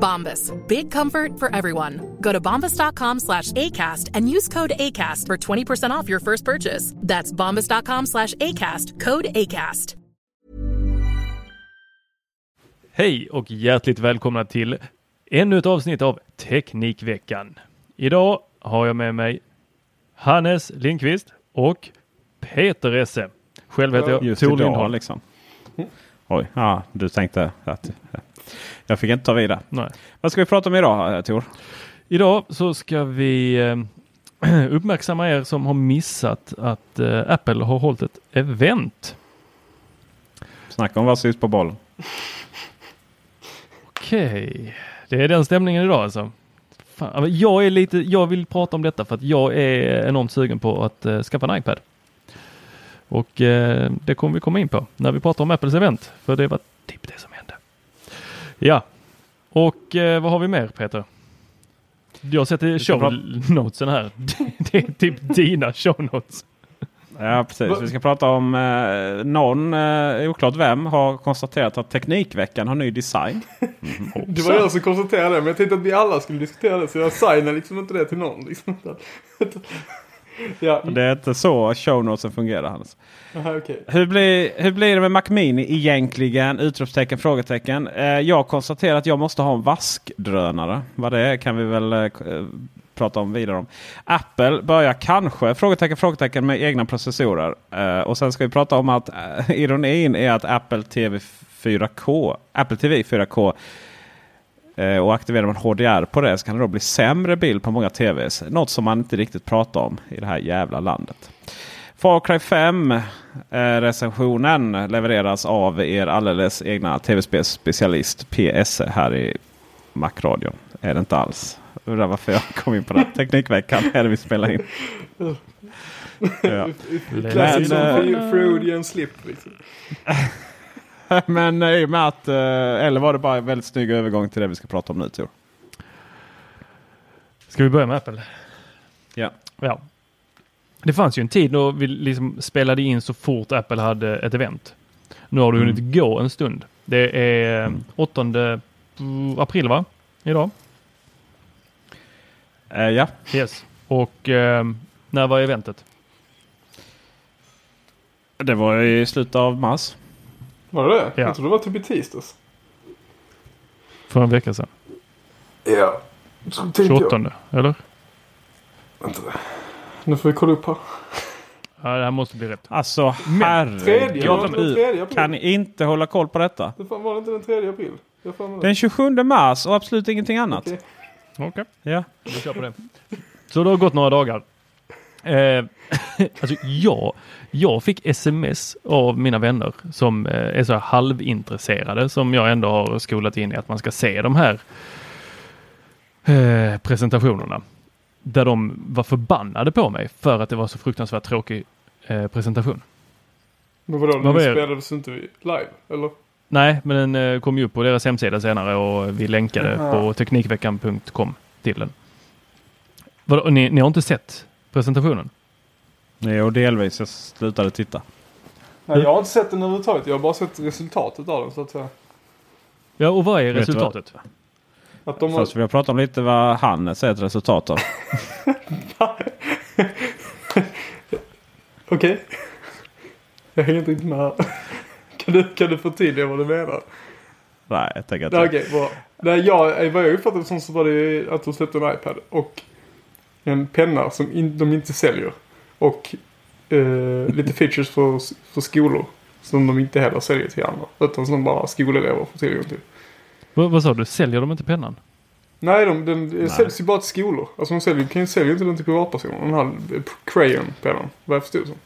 Bombas. Big comfort for everyone. Go to bombas.com slash ACAST and use code ACAST for 20% off your first purchase. That's bombas.com slash ACAST. Code ACAST. Hej och hjärtligt välkomna till ännu ett avsnitt av Teknikveckan. Idag har jag med mig Hannes Lindqvist och Peter Esse. Själv heter jag Just Tor idag Lindholm. liksom. Oj, ja, du tänkte att jag fick inte ta vid där. Nej. Vad ska vi prata om idag eh, Tor? Idag så ska vi eh, uppmärksamma er som har missat att eh, Apple har hållit ett event. Snacka om vad syns på bollen. Okej, det är den stämningen idag alltså. Fan, jag, är lite, jag vill prata om detta för att jag är enormt sugen på att skaffa en iPad. Och det kommer vi komma in på när vi pratar om Apples event. För det var typ det som hände. Ja, och eh, vad har vi mer Peter? Jag sätter show notesen här. det är typ dina show notes. Ja, precis. Vi ska prata om eh, någon, eh, oklart vem, har konstaterat att Teknikveckan har ny design. Det var jag som konstaterade det, men jag tänkte att vi alla skulle diskutera det så jag signar liksom inte det till någon. Liksom. ja, Det är inte så show notesen fungerar Hans. aha, okej. Hur blir, hur blir det med Mac Mini egentligen? Utropstecken, frågetecken. Eh, jag konstaterar att jag måste ha en vaskdrönare. Vad det är kan vi väl eh, prata om vidare om. Apple börjar kanske, frågetecken, frågetecken med egna processorer. Eh, och sen ska vi prata om att eh, ironin är att Apple TV 4K, Apple TV 4K eh, och aktiverar man HDR på det så kan det då bli sämre bild på många TVs. Något som man inte riktigt pratar om i det här jävla landet. Far Cry 5 eh, recensionen levereras av er alldeles egna tv-spelsspecialist PS här i Macradion. Är det inte alls. Undrar varför jag kom in på det. Teknikveckan är det vi spelar in. Ja. Men, Fre- Freudian slip. Liksom. Men eh, i och med att, eh, eller var det bara en väldigt snygg övergång till det vi ska prata om nu Tor? Ska vi börja med Apple? Ja. Ja. Det fanns ju en tid då vi liksom spelade in så fort Apple hade ett event. Nu har hunnit Mm. gå en stund. Det är eh, 8 april va? Idag? Eh, ja. Yes. Och eh, när var eventet? Det var i slutet av mars. Var det det? Ja. Jag trodde det var typ i tisdags. För en vecka sedan. Ja. Så tänkte jag. 28 eller? Vänta. Nu får vi kolla upp här. Ja, det här måste bli rätt. Alltså herregud. tredje april? Kan inte hålla koll på detta? Det fan var det inte den tredje april? Jag. Den 27 mars och absolut ingenting annat. Okej. Okej. Ja. Vi kör på det. Så det har gått några dagar. Eh, alltså jag, jag fick sms av mina vänner som eh, är så halvintresserade som jag ändå har skolat in i att man ska se de här eh, presentationerna. Där de var förbannade på mig för att det var så fruktansvärt tråkig eh, presentation. Men vadå, Vad den spelades inte live? Eller? Nej, men den eh, kom ju upp på deras hemsida senare och vi länkade Jaha. på teknikveckan.com till den. Vadå, ni, ni har inte sett presentationen? Nej, och delvis. Jag slutade titta. Nej, jag har inte sett den överhuvudtaget. Jag har bara sett resultatet av den så att säga. Ja, och vad är resultatet? Att de. Först vill jag prata om lite vad han ser ett resultat av. Okej. Jag hänger inte riktigt med här. Kan du, kan du förtydliga vad du menar? Nej, jag tänker Nej, inte. Okej, bra. Nej, jag, vad jag uppfattade som så var det att de släppte en iPad och en penna som in, de inte säljer. Och eh, lite features för, för skolor som de inte heller säljer till andra. Utan som bara skolelever får tillgång till. Vad, vad sa du? Säljer de inte pennan? Nej, de, den säljs ju bara till skolor. Alltså de säljer, kan ju sälja inte den till privatpersoner. Den här eh, Crayon-pennan, vad jag förstod som.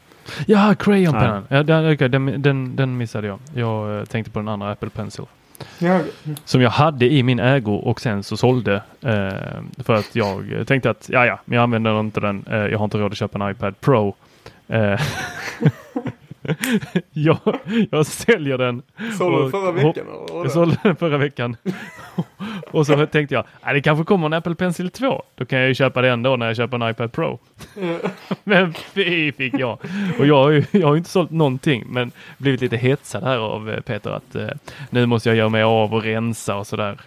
Ja, Crayon-pennan. Ja, den, den, den, den missade jag. Jag eh, tänkte på den andra Apple Pencil. Ja, Som jag hade i min ägo och sen så sålde. Eh, för att jag tänkte att ja, ja, men jag använder inte den. Eh, jag har inte råd att köpa en iPad Pro. Eh, jag, jag säljer den. sålde Och- förra veckan Jag sålde den förra veckan. och så tänkte jag, det kanske kommer en Apple Pencil 2. Då kan jag ju köpa den då när jag köper en iPad Pro. men fy fick jag. Och jag har ju jag har inte sålt någonting men blivit lite hetsad här av eh, Peter att eh, nu måste jag göra mig av och rensa och sådär.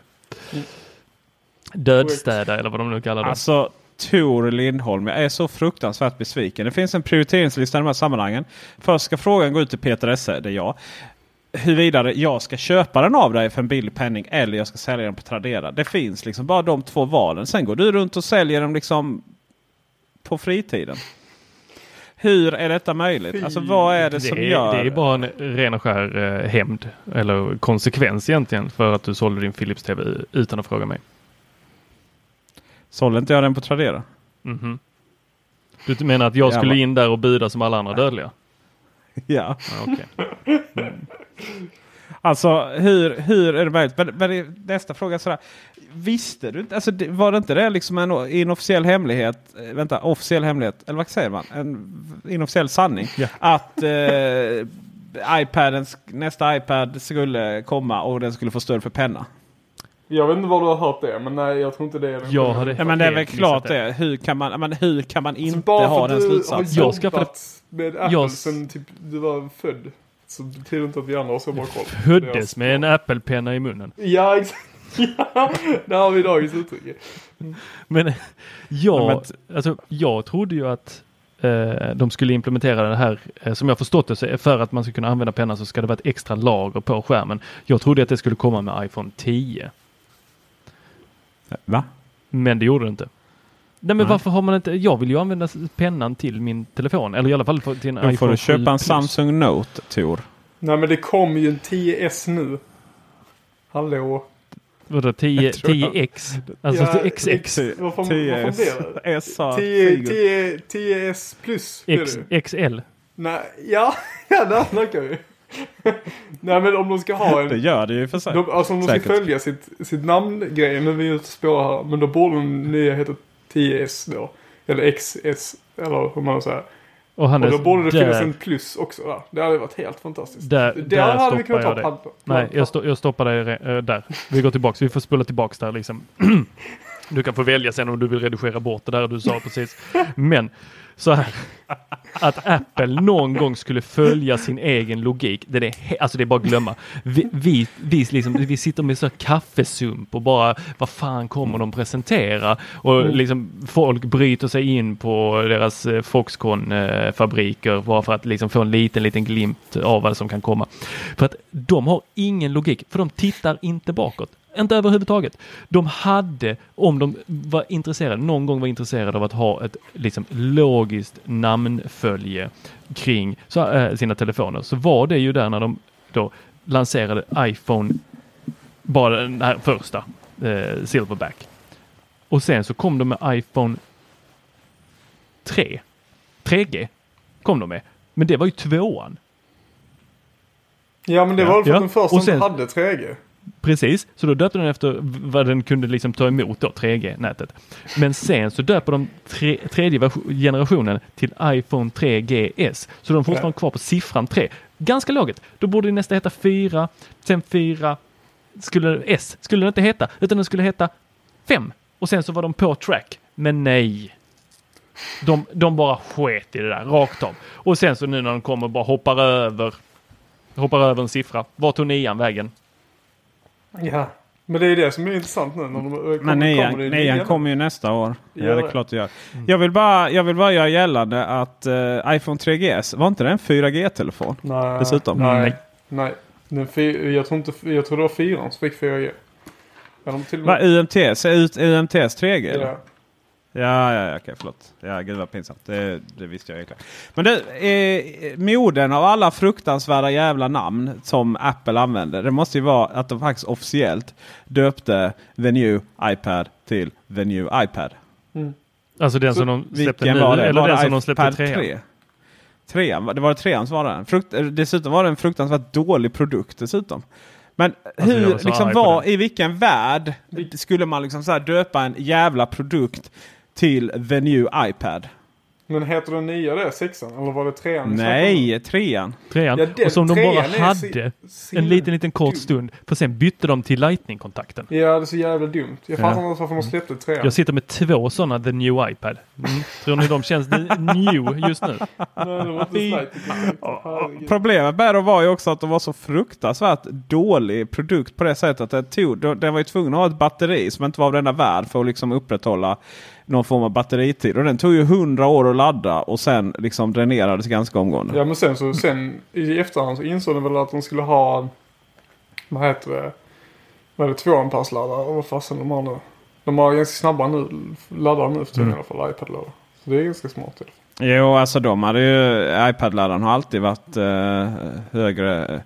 Dödstäda eller vad de nu kallar det. Alltså Tor Lindholm, jag är så fruktansvärt besviken. Det finns en prioriteringslista i de här sammanhangen. Först ska frågan gå ut till Peter Esse, det är jag. Huruvida jag ska köpa den av dig för en billig penning eller jag ska sälja den på Tradera. Det finns liksom bara de två valen. Sen går du runt och säljer dem liksom på fritiden. Hur är detta möjligt? Alltså vad är det, som är, gör... det är bara en ren och skär eh, hämnd eller konsekvens egentligen för att du sålde din Philips TV utan att fråga mig. Sålde inte jag den på Tradera? Mhm. Du menar att jag skulle in där och buda som alla andra dödliga? Ja. Ja, okej. Alltså hur, hur är det möjligt? Men, men nästa fråga är sådär. Visste du inte? Alltså, var det inte det liksom en inofficiell hemlighet? eh, Vänta, officiell hemlighet? Eller vad säger man? En inofficiell sanning? Ja. Att eh, iPaden, nästa iPad skulle komma och den skulle få stöd för penna. Jag vet inte var du har hört det, men nej jag tror inte det är den. Jag hade Ja, men det är väl klart det. Hur kan man, men hur kan man inte bara för ha den slutsatsen? Jag skaffade- med Apple Jag- sen typ du var född. Så betyder inte att vi andra har så bra koll. Föddes med en Apple-penna i munnen. Ja, exakt. Ja, där har vi dagens uttryck. Men jag, Ja, alltså, jag trodde ju att eh, de skulle implementera det här, eh, som jag förstått det, så för att man ska kunna använda pennan så ska det vara ett extra lager på skärmen. Jag trodde att det skulle komma med iPhone 10, Va? men det gjorde det inte. Nej men Nej. varför har man inte, jag vill ju använda pennan till min telefon, eller i alla fall till en Då iPhone får du 7 köpa en Plus. Samsung Note, Tor. Nej men det kommer ju en 10S nu. Hallå. Vadå 10, Jag tror jag- 10X? Alltså Ja, XX? X- Vad fan- vad fan blir det? S sa 10, Figur. 10, 10S plus X. XL? Nej, ja, ja där snackar vi. Nej men om de ska ha Det en... gör det ju för sig. De, alltså om de ska Säkert. följa sitt, sitt namngrej, nu är vi ute och spårar här, men då borde den nya heta 10S då. Eller XS, eller hur man säger. Och Och då borde det finnas där, en plus också där. Det hade varit helt fantastiskt. Där- det där hade vi kunnat ta jag padd på. Nej, jag, sto jag stoppar dig eh, där. Vi går tillbaks. Vi får spola tillbaks där liksom. Du kan få välja sen om du vill redigera bort det där du sa precis. Men så här. Att Apple någon gång skulle följa sin egen logik. Det är, alltså det är bara att glömma. Vi, vi, vi, liksom, vi sitter med så kaffesump och bara vad fan kommer de presentera? Och liksom folk bryter sig in på deras eh, Foxconn-fabriker bara för att liksom få en liten, liten glimt av vad som kan komma. För att de har ingen logik, för de tittar inte bakåt. Inte överhuvudtaget. De hade, om de var intresserade, någon gång var intresserade av att ha ett liksom, logiskt namnfölje kring så, äh, sina telefoner, så var det ju där när de då lanserade iPhone, bara den här första, eh, Silverback. Och sen så kom de med iPhone 3. 3G kom de med. Men det var ju tvåan. Ja men det var väl för Ja. att den första Och sen- inte hade 3G. Precis, så då döpte den efter vad den kunde liksom ta emot då, 3G-nätet. Men sen så döper de tre, tredje generationen till iPhone 3GS. Så de är fortfarande kvar på siffran 3. Ganska lågt. Då borde nästa heta 4, sen 4, skulle S, skulle den inte heta, utan den skulle heta 5. Och sen så var de på track. Men nej. De, de bara sket i det där rakt av. Och sen så nu när de kommer bara hoppar över hoppar över en siffra. Var tog nian vägen? Ja. Men det är det som är intressant nu. När de, kommer, Men nian, kommer nian kommer ju nästa år. Ja, det är klart det gör. Jag vill bara, jag vill bara göra gällande att eh, iPhone 3GS, var inte det en 4G-telefon? Nej. Dessutom. Nej. Nej. Nej. Den jag, tror inte, jag tror det var fyran som fick 4G. Ja, de till och Va, med, UMTS? Är UMTS 3G? eller? ja. Ja, ja, ja okej, förlåt. Ja, gud vad pinsamt. Det, det visste jag egentligen. Men det, eh, moden av alla fruktansvärda jävla namn som Apple använder. Det måste ju vara att de faktiskt officiellt döpte the new iPad till the new iPad. Alltså den Så som de släppte nu eller den som de släppte trean? 3? Trean, det var det trean som var den. Frukt, eh, dessutom var det en fruktansvärt dålig produkt dessutom. Men Alltså, hur, liksom var, i vilken värld skulle man liksom så här döpa en jävla produkt till the new iPad? Men heter den nya det? Sexan? Eller var det trean? Nej, trean. Trean. Ja, den och som de bara hade en liten, liten kort dum. stund. För sen bytte de till Lightning-kontakten. Ja, det är så jävla dumt. Jag fattar inte varför de släppte trean. Jag sitter med två sådana The New iPad. Mm. Tror ni de känns new just nu? Nej. Problemet med dem var ju också att de var så fruktansvärt dålig produkt på det sättet att den, tog, den var ju tvungen att ha ett batteri som inte var av denna värld för att liksom upprätthålla någon form av batteritid. Och den tog ju hundra år att ladda och sen liksom dränerades ganska omgående. Ja, men sen så sen i efterhand så insåg de väl att de skulle ha, vad heter det, vad är det, tvåanpassladdare? Vad fasen de har nu? De har ganska snabba nu, laddare nu för tiden i alla fall, iPad-laddare. Så det är ganska smart. i alla fall. Jo, alltså de hade ju, iPad-laddaren har alltid varit eh, högre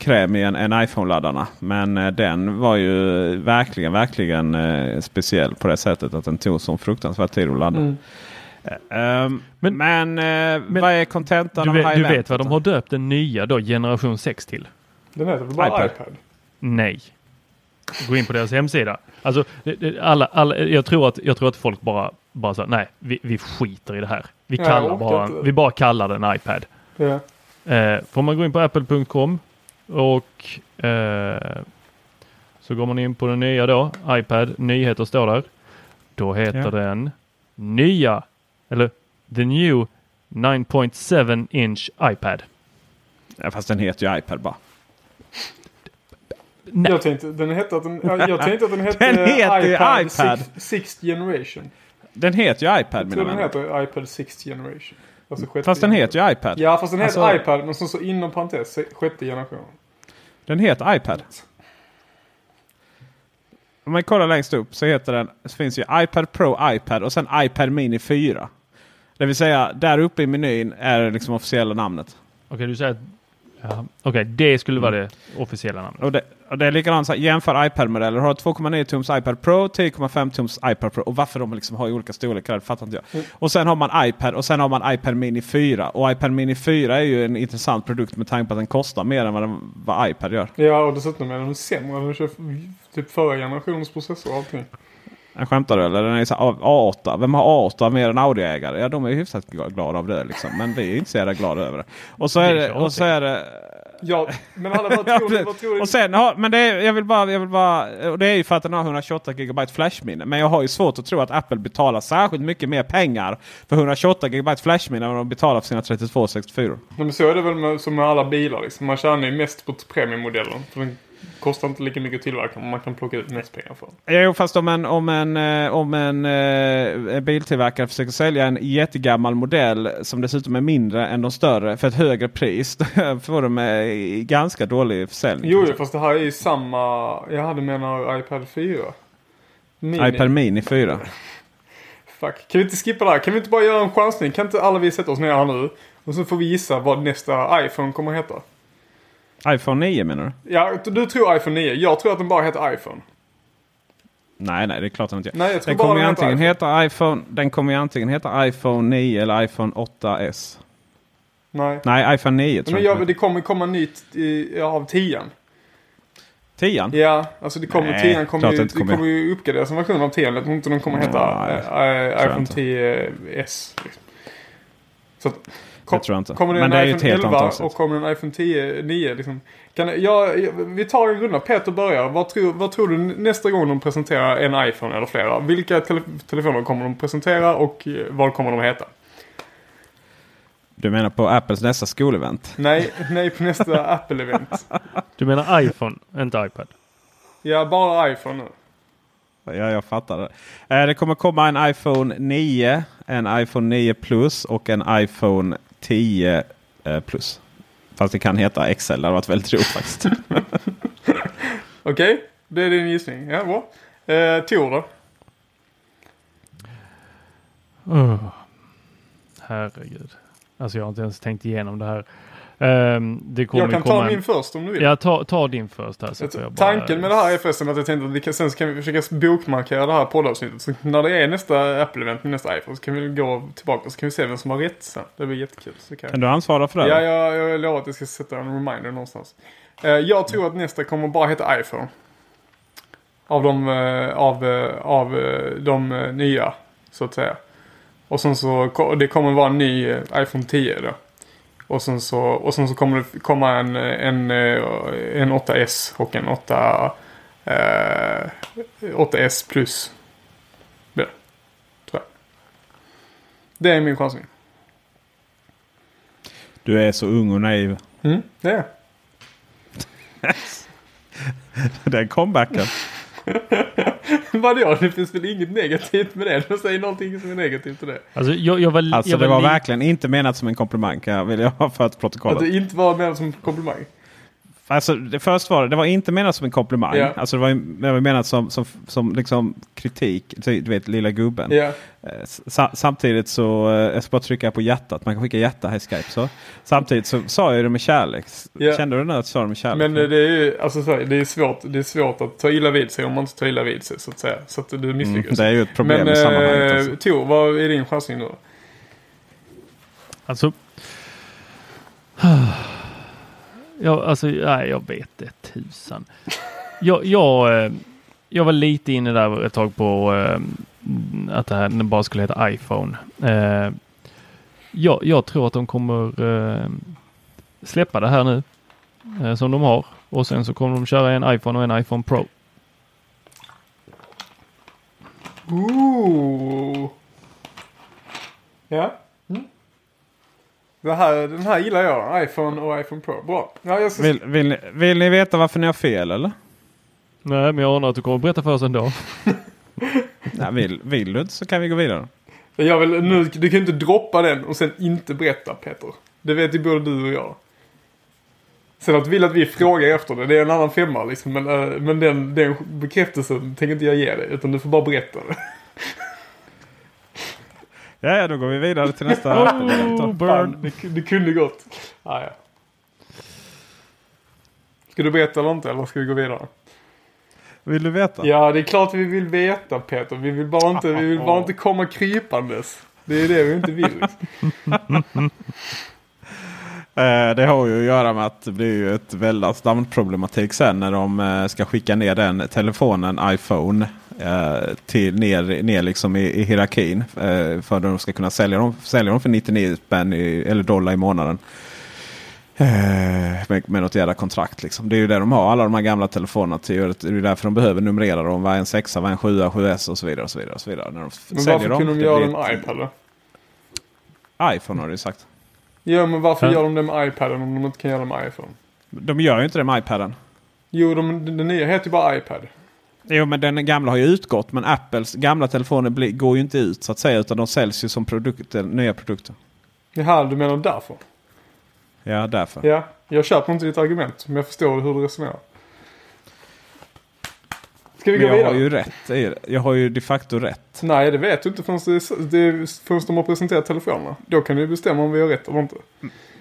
kräm än, än iPhone-laddarna. Men eh, den var ju verkligen, verkligen eh, speciell på det sättet att den tog så fruktansvärt tid att ladda. Mm. Ehm, men Men- eh, vad är kontentan Du av vet, du vet vad de har döpt den nya då, generation 6 till? Den heter väl bara iPad. iPad? Nej. Gå in på deras hemsida. Alltså, alla, alla, jag, tror att, jag tror att folk bara, bara så, nej, vi, vi skiter i det här. Vi, Ja, kallar orkar bara, inte. vi bara kallar den iPad. Ja. Eh, får man gå in på apple.com och eh, så går man in på den nya då, iPad, nyheter står där. Då heter Ja. den nya, eller the new 9.7 inch iPad. Ja, fast den heter ju iPad bara. Nej. Jag tänkte, den hette att den, jag tänkte att den hette Den heter iPad, iPad. Six, Sixth Generation. Den heter ju iPad Jag mina tror den vänner. heter iPad Sixth Generation. Alltså Fast den heter ju iPad. Ja, fast den heter Alltså- iPad, men så, så inom parentes, sjätte generation. Den heter iPad. Om man kollar längst upp så heter den, så finns ju iPad Pro, iPad och sen iPad Mini 4. Det vill säga där uppe i menyn är det liksom officiella namnet. Okej, du säger att ja, Okej, det skulle vara det officiella namnet. Och det, och det är likadant, så här, jämför iPad-modeller. Har du 2,9 tums iPad Pro, 10,5 tums iPad Pro. Och varför de liksom har olika storlekar det fattar inte jag. Mm. Och sen har man iPad och sen har man iPad Mini 4. Och iPad Mini 4 är ju en intressant produkt med tanke på att den kostar mer än vad, den, vad iPad gör. Ja, och dessutom är den sämre. Den kör typ förra generationens processor och allting. Jag skämtar du eller? Den är så här, A8. Vem har A8 mer än Audi-ägare? Ja, de är ju hyfsat glada av det liksom. Men vi är inte så jävla glada över det. Och så är Det Och så är det Ja, men alla vad tror du? Vad tror du? och sen, ja, men det är, jag vill bara, jag vill bara, och det är ju för att den har 128 GB flashminne. Men jag har ju svårt att tro att Apple betalar särskilt mycket mer pengar för 128 GB flashminne än vad de betalar för sina 32 och 64. Nej, men så är det väl med, som med alla bilar liksom. Man tjänar ju mest på premiummodellen. Kostar inte lika mycket att tillverka, men man kan plocka ut mest pengar för den. Jo, fast om en, om en, eh, om en eh, biltillverkare försöker sälja en jättegammal modell som dessutom är mindre än de större för ett högre pris. Då får de eh, ganska dålig försäljning. Jo, jo, fast det här är ju samma... Jag hade menar iPad 4. Mini. iPad Mini 4. Fuck. Kan vi inte skippa det här? Kan vi inte bara göra en chansning? Kan inte alla vi sätta oss ner här nu? Och så får vi gissa vad nästa iPhone kommer att heta. iPhone 9 menar du? Ja, du tror iPhone 9. Jag tror att den bara heter iPhone. Nej, nej, det är klart den inte gör. Nej, jag tror Den bara kommer, den antingen iPhone. heta iPhone, den kommer ju antingen heta iPhone 9 eller iPhone 8S. Nej. Nej, iPhone 9 tror Men jag. ja, det kommer komma nytt i, av 10 10 Ja, alltså det kommer, Nej, 10 kommer ju, det kommer. kommer ju uppgraderas en version av 10 Jag tror inte den kommer heta Nej, äh, jag iPhone inte. 10s. Liksom. Så att, Kom, tror jag inte. Kommer det Men en det är ju iPhone ett helt 11 annat avsnitt. och kommer det en iPhone 10, 9 liksom. Kan, jag- vi tar en runda. Peter börjar. Vad tror, vad tror du nästa gång de presenterar en iPhone eller flera? Vilka tele, telefoner kommer de presentera och eh, vad kommer de heta? Du menar på Apples nästa skolevent? Nej, nej på nästa Apple-event. Du menar iPhone, inte iPad? Ja, bara iPhone nu. Ja, jag fattar det. Eh, Det kommer komma en iPhone 9, en iPhone 9 Plus och en iPhone 10 eh, Plus. Fast det kan heta XL. Det hade varit väldigt roligt faktiskt. Okej, det är din gissning. Ja, bra. Eh, Tor då? Oh. Herregud. Alltså jag har inte ens tänkt igenom det här. Det kommer Jag kan komma ta en- min först om du vill. Ja, ta, ta din först här. Så får jag bara... Tanken med det här är förresten att jag tänkte att vi kan, sen så kan vi försöka bokmarkera det här poddavsnittet. Så när det är nästa Apple-event med nästa iPhone så kan vi gå tillbaka så kan vi se vem som har rätt sen. Det blir jättekul. Så kan Kan du ansvara för det? Ja, jag, jag lovar att jag ska sätta en reminder någonstans. Eh, jag tror att nästa kommer bara heta iPhone. Av de, eh, av, eh, av de nya, så att säga. Och sen så, det kommer vara en ny iPhone 10 då. Och sen så, och sen så kommer det komma en, en, eh, en 8S och en 8, eh, 8S plus. Det, tror jag. Det är min chansning. Du är så ung och naiv. Mm, det är Den comebacken. Vadå? Det finns väl inget negativt med det? De säger någonting som är negativt till det. Alltså jag, jag var, Alltså jag det var li- verkligen inte menat som en komplimang. Kan jag, vill jag ha för att Att protokollet. det inte var menat som komplimang. Alltså, det först var det, det var inte menat som en komplimang. Ja. Alltså, det var, det var menat som, som, som liksom kritik. Du vet, lilla gubben. Eh, sa, samtidigt så, eh, jag ska bara trycka på hjärtat. Man kan skicka hjärta här i Skype. Så. Samtidigt så sa jag det med kärlek. Ja. Kände du nu att jag sa det med kärlek? Men eh, det är ju alltså, det är, svårt, det är svårt att ta illa vid sig om man inte tar illa vid sig så att säga. Så att du mm, misslyckas. det är ju ett problem Men i sammanhanget. eh, Alltså. Tor, vad är din chansning nu då? Alltså... Jag alltså, nej, jag vet det tusan. Jag, jag, eh, jag var lite inne där ett tag på eh, att det här den bara skulle heta iPhone. Eh, jag, jag tror att de kommer släppa det här nu som de har och sen så kommer de köra en iPhone och en iPhone Pro. Ooh. Ja. Det här, den här gillar jag. iPhone och iPhone Pro. Bra. Ja, jag ska... Vill, vill, ni, vill ni veta varför ni har fel eller? Nej, men jag anar att du kommer berätta för oss ändå. Nej, vill, vill du inte så kan vi gå vidare. Jag vill, nu, du kan ju inte droppa den och sen inte berätta Peter. Det vet ju både du och jag. Sen att du vill att vi frågar efter det, det är en annan femma liksom. Men, eh, men den, den bekräftelsen tänker inte jag ge dig. Utan du får bara berätta det. Ja, ja, då går vi vidare till nästa. Oh, burn. Det, det kunde gått. Ah, ja. Ska du berätta eller inte eller ska vi gå vidare? Vill du veta? Ja, det är klart vi vill veta Peter. Vi vill bara inte, vi vill bara inte komma krypandes. Det är det vi inte vill. Liksom. Eh, det har ju att göra med att det blir ju ett väldigt namnproblematik sen när de eh, ska skicka ner den telefonen iPhone eh, till, ner, ner liksom i, i hierarkin. För att de ska kunna sälja dem, sälja dem för 99 spänn i, eller dollar i månaden. Med, med något jävla kontrakt liksom. Det är ju det de har alla de här gamla telefonerna till. Det är därför de behöver numrera dem. Vad är en 6, vad är en 7, 7S och så vidare. Och så vidare, och så vidare. När de Men varför kunde de göra ett- iPad iPhone har du ju sagt. Ja, men varför Ja. gör de det med iPaden om de inte kan göra det med iPhone? De gör ju inte det med iPaden. Jo, de, den nya heter ju bara iPad. Jo men den gamla har ju utgått men Apples gamla telefoner bli, går ju inte ut så att säga utan de säljs ju som produkter, nya produkter. Jaha, du menar därför? Ja därför. Ja, jag köper inte ditt argument. Men jag förstår hur du resonerar. Ska vi gå jag vidare? har ju rätt. Jag har ju de facto rätt. Nej, det vet du inte förrän, det, det, förrän de har presenterat telefonerna. Då kan du bestämma om vi har rätt eller inte.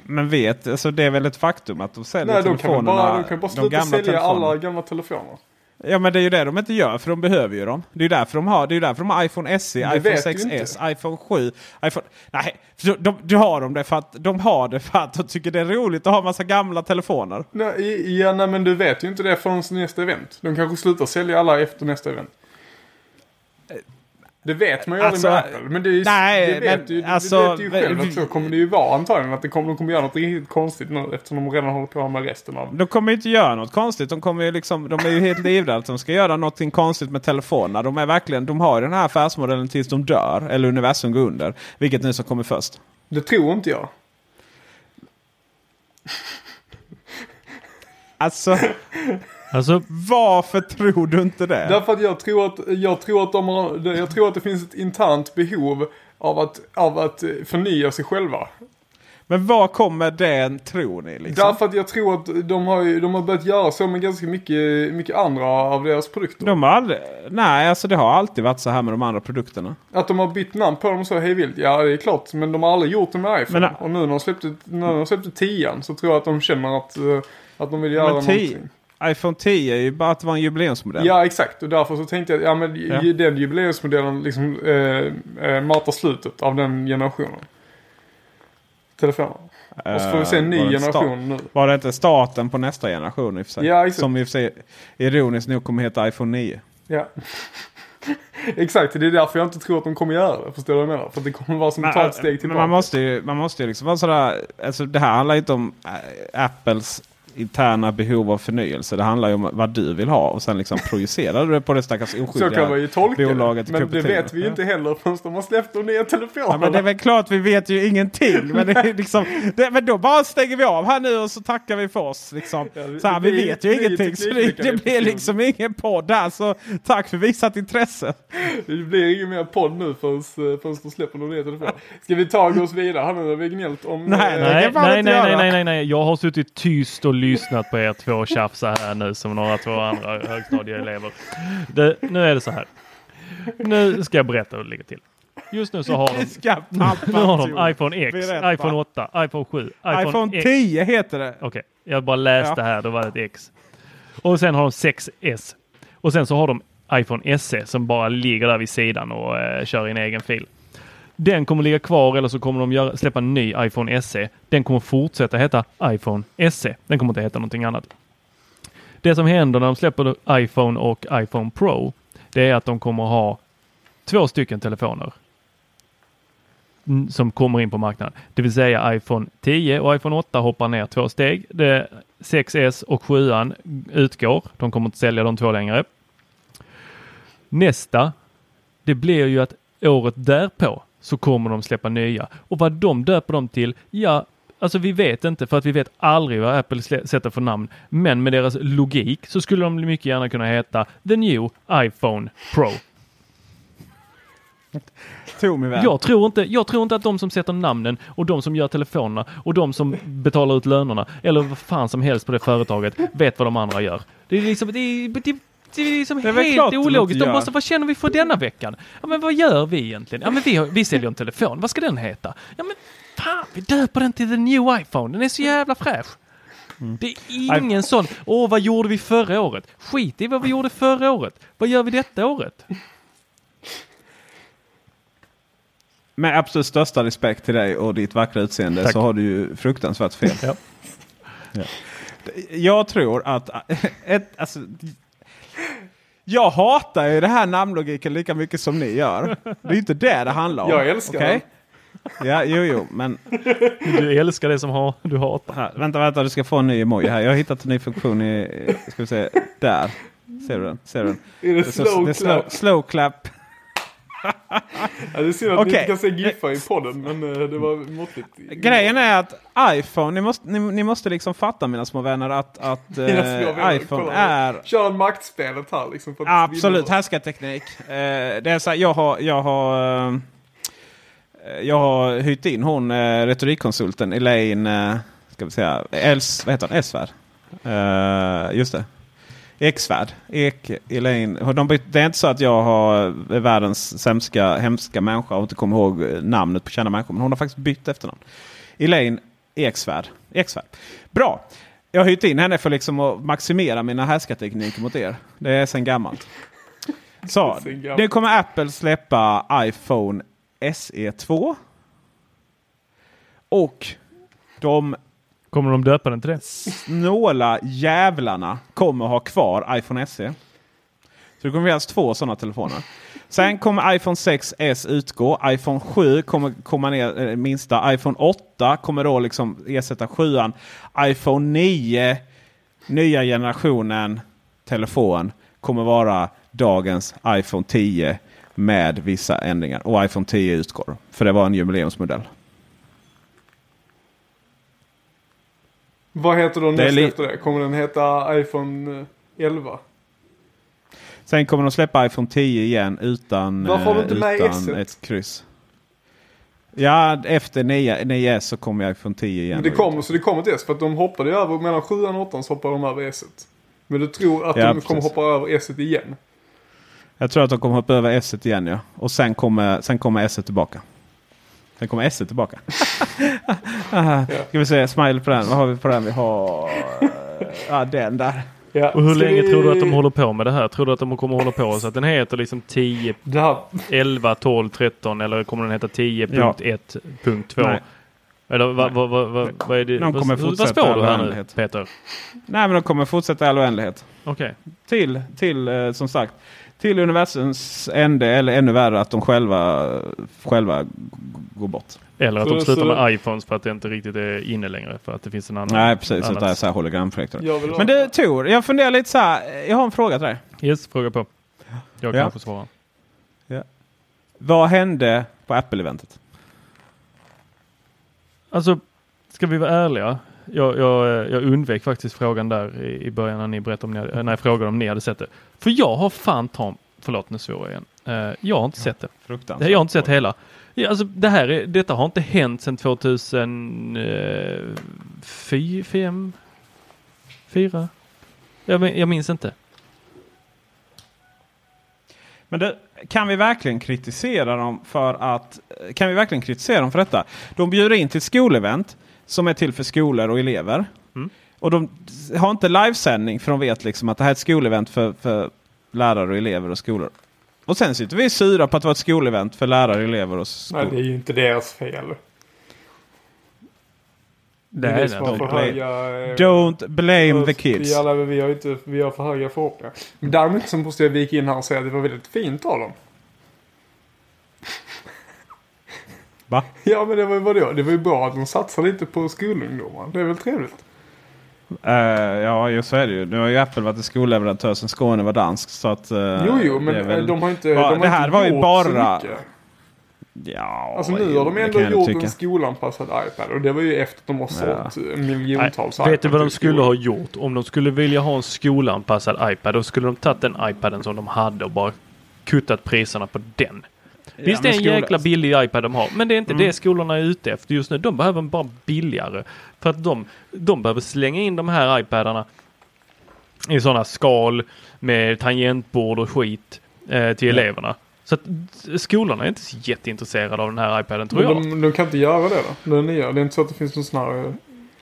Men vet, alltså det är väl ett faktum att de säljer Nej, då kan vi telefonerna. bara, då kan bara de sluta sälja telefonerna. alla gamla telefoner. Ja men det är ju det de inte gör för de behöver ju dem. Det är ju därför de har, det är därför de har iPhone SE, Det iPhone vet du 6S, iPhone 7, iPhone... Nej, för de, de har de det för att de har det för att de tycker det är roligt att ha massa gamla telefoner. Nej, ja, nej, men du vet ju inte det förrän nästa event. De kanske slutar sälja alla efter nästa event. Det vet man ju Alltså, aldrig med Apple. Men det, är nej, det vet men du, alltså, det vet du ju själv att så kommer det ju vara antagligen. Att det kommer, de kommer göra något riktigt konstigt nu eftersom de redan håller på med resten av De kommer ju inte göra något konstigt. De, kommer ju liksom, de är ju helt livrädda att de ska göra något konstigt med telefonerna. De, är verkligen, de har ju den här affärsmodellen tills de dör. Eller universum går under. Vilket nu som kommer först. Det tror inte jag. Alltså, Alltså, varför tror du inte det? Därför att jag tror att, jag tror att, de har, jag tror att det finns ett internt behov av att, av att förnya sig själva. Men var kommer den tror ni? Liksom? Därför att jag tror att de har, de har börjat göra så med ganska mycket, mycket andra av deras produkter. De har aldrig, nej, alltså det har alltid varit så här med de andra produkterna. Att de har bytt namn på dem så hejvilt, ja det är klart. Men de har aldrig gjort det med iPhone. Men, och nu när de släppte, när de släppte 10 så tror jag att de känner att, eh, att de vill göra Men 10 någonting. iPhone 10 är ju bara att det var en jubileumsmodell. Ja exakt och därför så tänkte jag att ja, men Ja. den jubileumsmodellen liksom eh, eh, matar slutet av den generationen. Telefoner. Och så får vi se en ny Eh, var det generation nu. Var det inte starten på nästa generation i och för sig? Ja, exakt. Som i och för sig ironiskt nog kommer heta iPhone 9. Ja. exakt, det är därför jag inte tror att de kommer göra det. Förstår du vad jag menar? För det kommer vara som att ta ett steg tillbaka. man måste ju, man måste ju liksom vara sådär. Alltså det här handlar inte om äh, Apples interna behov av förnyelse. Det handlar ju om vad du vill ha och sen liksom projicerar du det på det stackars så kan man oskyldiga ju tolka bolaget det. Men det vet vi ju inte heller förrän de har släppt de nya telefonerna. Ja, men det är väl klart vi vet ju ingenting. Men, det är liksom, det, men då bara stänger vi av här nu och så tackar vi för oss. Liksom. Ja, det- så här, vi blir- vet ju blir ingenting. Så det, det blir liksom ingen podd här. Så tack för visat intresse. Det blir ingen mer podd nu förrän, förrän de släpper de nya telefonerna. Ska vi ta oss vidare nu när vi gnällt om... Nej, eh, nej. nej, nej, nej, nej, nej, nej. Jag har suttit tyst och lyssnat på er två tjafsa här nu som några två andra högstadieelever. Det, nu är det så här. Nu ska jag berätta hur det ligger till. Just nu så har de, nu har de iPhone X, Berätta. iPhone 8, iPhone 7, iPhone, iPhone X. 10 heter det. Okej, jag bara läste Ja. här, då var det ett X. Och sen har de 6S. Och sen så har de iPhone SE som bara ligger där vid sidan och eh, kör i en egen fil. Den kommer ligga kvar eller så kommer de göra, släppa en ny iPhone SE. Den kommer fortsätta heta iPhone SE. Den kommer inte heta någonting annat. Det som händer när de släpper iPhone och iPhone Pro, det är att de kommer ha två stycken telefoner som kommer in på marknaden. Det vill säga iPhone 10 och iPhone 8 hoppar ner två steg. Det 6S och 7 utgår. De kommer inte sälja de två längre. Nästa, det blir ju att året därpå så kommer de släppa nya. Och vad de döper dem till, ja, alltså vi vet inte för att vi vet aldrig vad Apple sätter för namn. Men med deras logik så skulle de mycket gärna kunna heta The New iPhone Pro. Jag tror, inte, jag tror inte att de som sätter namnen och de som gör telefonerna och de som betalar ut lönerna eller vad fan som helst på det företaget vet vad de andra gör. Det är liksom, det är, det, det är liksom Det är helt ologiskt. De måste, vad känner vi för denna veckan? Ja men vad gör vi egentligen? Ja men vi, har, vi säljer en telefon, vad ska den heta? Ja men fan, vi döper den till the new iPhone, den är så jävla fräsch. Mm. Det är ingen sån, åh vad gjorde vi förra året? Skit i vad vi gjorde förra året. Vad gör vi detta året? Med absolut största respekt till dig och ditt vackra utseende Tack. så har du ju fruktansvärt fel. Ja. Ja. Jag tror att... Ett, alltså, jag hatar ju det här namnlogiken lika mycket som ni gör. Det är inte det det handlar om. Jag älskar okej? Ja, jo, jo, men Du älskar det som har, du hatar. här, vänta, vänta, du ska få en ny emoji här. Jag har hittat en ny funktion i, ska vi se, där. Ser du den? Ser du den? Är det Det är så- slow det är slow, clap? slow clap. Ja, det är synd att vi Okej. inte kan se giffar i podden, men eh, det var måttligt. Grejen är att iPhone, ni måste, ni, ni måste liksom fatta mina små vänner att, att eh, vänner, iPhone kolla. är Kör maktspelet här liksom. För att Absolut, härskarteknik. Eh, det är så här, jag har, jag har, eh, jag har hyrt in hon eh, retorikkonsulten Elaine, eh, ska vi säga, Els, vad heter hon? Esvärd. Eh, just det. Eksvärd. Ek, Elaine. De, det är inte så att jag har är världens sämska, hemska människa och inte kommer ihåg eh, namnet på kända människor. Men hon har faktiskt bytt efternamn. Elaine Eksvärd. Eksvärd. Bra. Jag har hyrt in henne för liksom att maximera mina härskartekniker mot er. Det är sen gammalt. Så, nu kommer Apple släppa iPhone SE 2. Och de Kommer de döpa den till det? snåla jävlarna kommer ha kvar iPhone SE. Så det kommer finnas två sådana telefoner. Sen kommer iPhone 6s utgå. iPhone 7 kommer komma ner eh, minsta. iPhone 8 kommer då liksom ersätta 7 iPhone 9, nya generationen telefon, kommer vara dagens iPhone 10 med vissa ändringar. Och iPhone 10 utgår. För det var en jubileumsmodell. Vad heter då näst efter det? Kommer den heta iPhone eh, 11? Sen kommer de släppa iPhone 10 igen utan, eh, utan ett kryss. Ja, efter 9, 9S så kommer iPhone 10 igen. Men det kommer, så det kommer ett S. För att de hoppade över, mellan 7 och 8 så hoppade de över S. Men du tror att Ja, de kommer precis. hoppa över S igen? Jag tror att de kommer hoppa över S igen ja. Och sen kommer, sen kommer S tillbaka. Sen kommer S tillbaka. Aha. Ska vi se, smile på den. Vad har vi på den? Vi har... Ja, den där. Ja. Och hur Ska länge vi- tror du att de håller på med det här? Tror du att de kommer hålla på så att den heter liksom 10, Det här, 11, 12, 13 eller kommer den heta 10.1.2? Nej. Eller vad, vad, vad, vad, vad är det? De kommer vad, vad fortsätta spår du här nu. Peter? Nej, men de kommer fortsätta i all oändlighet. Okej. Till, till eh, som sagt, till universums ände eller ännu värre att de själva, själva går bort. Eller att Så- de slutar så- med iPhones för att det inte riktigt är inne längre. För att det finns en annan. Nej, precis. Så annat- det är så här hologramprojektor. Men du Tor, jag funderar lite så här. Jag har en fråga till dig. Yes, fråga på. Jag kan Ja. få svara. Vad hände på Apple-eventet? Alltså, ska vi vara ärliga? Jag, jag, jag undvek faktiskt frågan där i, i början när ni berättade om ni när jag frågade om ni hade sett det. För jag har fan ta, förlåt nu svor jag igen. Eh, jag har inte sett det. Fruktansvärt. Jag har inte sett hela. Ja, alltså, det här är, detta har inte hänt sedan 2005, 4? Jag, jag minns inte. Men det, kan vi verkligen kritisera dem för att kan vi verkligen kritisera dem för detta? De bjuder in till ett skolevent som är till för skolor och elever. Mm. Och de har inte livesändning för de vet liksom att det här är ett skolevent för, för lärare och elever och skolor. Och sen sitter vi sura på att det var ett skolevent för lärare, elever och Nej, skolor. det är ju inte deras fel. Det är det. för Don't blame- höga... eh, Don't blame the Vi, kids. alla, vi har inte, vi har för höga förhoppningar. Men däremot så måste jag vika in här och säga att det var väldigt fint av dem. Va? Ja men det var ju vadå? Det var ju bra att de satsar lite på skolungdomar. Det är väl trevligt? Eh, ja, just så är det ju. Nu har ju Apple varit en skolleverantör sen Skåne var dansk. Så att, eh, jo jo men väl- de har inte, Va, de har det här inte var ju bara-. Ja, Alltså nu har de ändå gjort tycka. en skolanpassad iPad. Och det var ju efter att de har sålt miljontals Nej, vet du vad de skulle ha gjort? Om de skulle vilja ha en skolanpassad iPad, då skulle de tagit den iPaden som de hade och bara kuttat priserna på den. Visst, det är en skola- jäkla billig iPad de har, men det är inte Mm. det skolorna är ute efter just nu. De behöver bara billigare. För att de, de behöver slänga in de här iPadarna i sådana skal med tangentbord och skit eh, till Ja. eleverna. Så att skolorna är inte så jätteintresserade av den här iPaden tror Men jag. de, de kan inte göra det då? Den nya. Det är inte så att det finns någon sån här eh,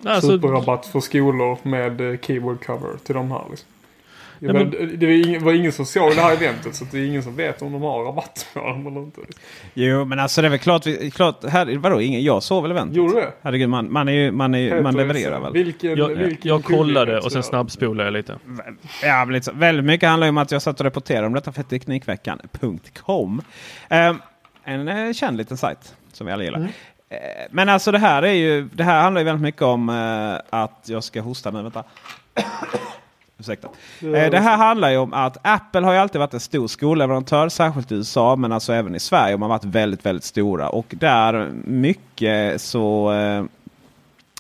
Alltså, superrabatt för skolor med eh, keyboard cover till de här liksom. Nej, men, det var ingen, som såg det här eventet så det är ingen som vet om de har rabatt på dem eller inte. Jo, men alltså det är väl klart. Vi, klart här, vadå, ingen, jag såg väl eventet? Gjorde det? Herregud, man, man, är ju, man, är, ju- man levererar väl? Vilken, jag, vilken jag kollade och sen snabbspolade jag lite. Ja, men så. Väldigt mycket handlar ju om att jag satt och reporterade om detta för Teknikveckan.com. Um, en eh, känd liten sajt som vi alla gillar. Mm. Eh, men alltså det här är ju, det här handlar ju väldigt mycket om eh, att jag ska hosta nu. Vänta. Ursäkta. Eh, det här handlar ju om att Apple har ju alltid varit en stor skolleverantör, särskilt i USA men alltså även i Sverige. De har varit väldigt, väldigt stora. Och där mycket så eh,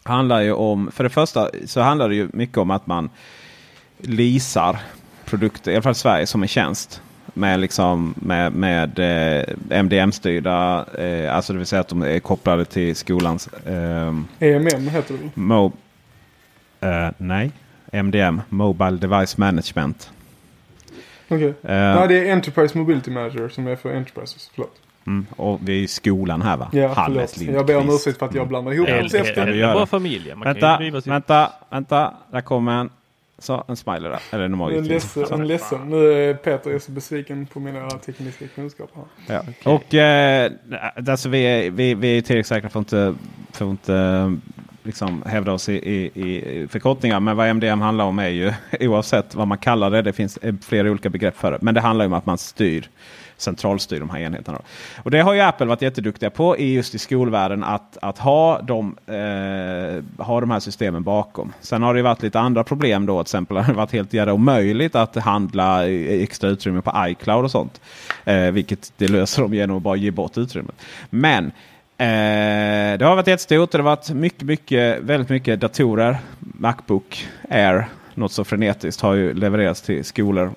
handlar ju om, för det första så handlar det ju mycket om att man leasar produkter, i alla fall i Sverige, som en tjänst. Med, liksom, med, med eh, MDM-styrda, eh, alltså det vill säga att de är kopplade till skolans EMM heter det? Mo nej, MDM, Mobile Device Management. Okej. Eh, Nej, det är Enterprise Mobility Manager som är för Enterprises. Förlåt. mm, och vi är i skolan här va? Ja, Hannes. Jag ber om ursäkt för att jag blandar ihop Eller, koncepten. du eller göra. bara familjen. Vänta, vänta, vänta. Där kommer en. Så, en smiley där. Eller en är emoji. ledsen, jag är ledsen. Nu är Peter är så besviken på mina tekniska kunskaper. Ja. Och eh, alltså vi, är, vi, vi är tillräckligt säkra för att inte, för att inte liksom hävda oss i, i, i förkortningar. Men vad MDM handlar om är ju oavsett vad man kallar det. Det finns eh, flera olika begrepp för det. Men det handlar om att man styr centralstyr de här enheterna. Och det har ju Apple varit jätteduktiga på i just i skolvärlden att, att ha, de, eh, ha de här systemen bakom. Sen har det varit lite andra problem då. Till exempel har det varit helt jävla omöjligt att handla extra utrymme på iCloud och sånt. Eh, vilket det löser de genom att bara ge bort utrymmet. Men eh, det har varit jättestort. Det har varit mycket, mycket, väldigt mycket datorer. Macbook Air, något så frenetiskt, har ju levererats till skolor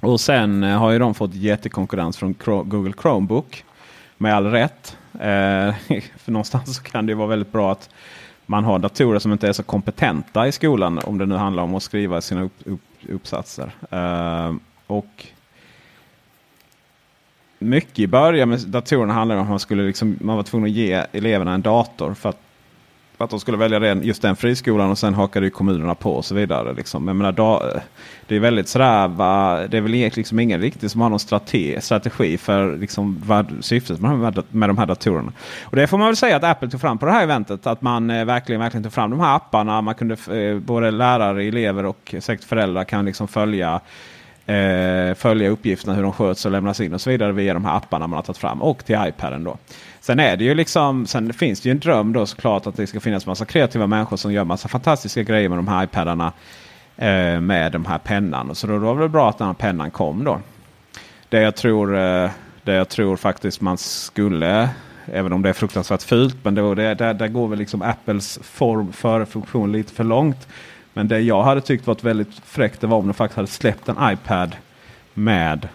och sen eh, har ju de fått jättekonkurrens från Google Chromebook. Med all rätt. Eh, för någonstans så kan det vara väldigt bra att man har datorer som inte är så kompetenta i skolan. Om det nu handlar om att skriva sina upp, upp, uppsatser. Eh, och mycket i början med datorerna handlade om att man, skulle liksom, man var tvungen att ge eleverna en dator. för att för att de skulle välja den, just den friskolan och sen hakade ju kommunerna på och så vidare. Liksom. Men menar, då, det är väldigt sådär, va, det är väl e-, liksom ingen riktigt som har någon strategi, strategi för liksom, vad syftet med, med, med de här datorerna. Och det får man väl säga att Apple tog fram på det här eventet. Att man eh, verkligen, verkligen tog fram de här apparna. Man kunde, eh, både lärare, elever och säkert föräldrar kan liksom följa eh, följa uppgifterna hur de sköts och lämnas in och så vidare via de här apparna man har tagit fram. Och till iPaden då. Sen är det ju liksom, sen finns det ju en dröm då såklart att det ska finnas massa kreativa människor som gör massa fantastiska grejer med de här iPadarna. Eh, med de här pennan. Så då, då var det bra att den här pennan kom då. Det jag tror, eh, det jag tror faktiskt man skulle Även om det är fruktansvärt fult. Men det, det, där, där går väl liksom Apples form före funktion lite för långt. Men det jag hade tyckt varit väldigt fräckt det var om de faktiskt hade släppt en iPad med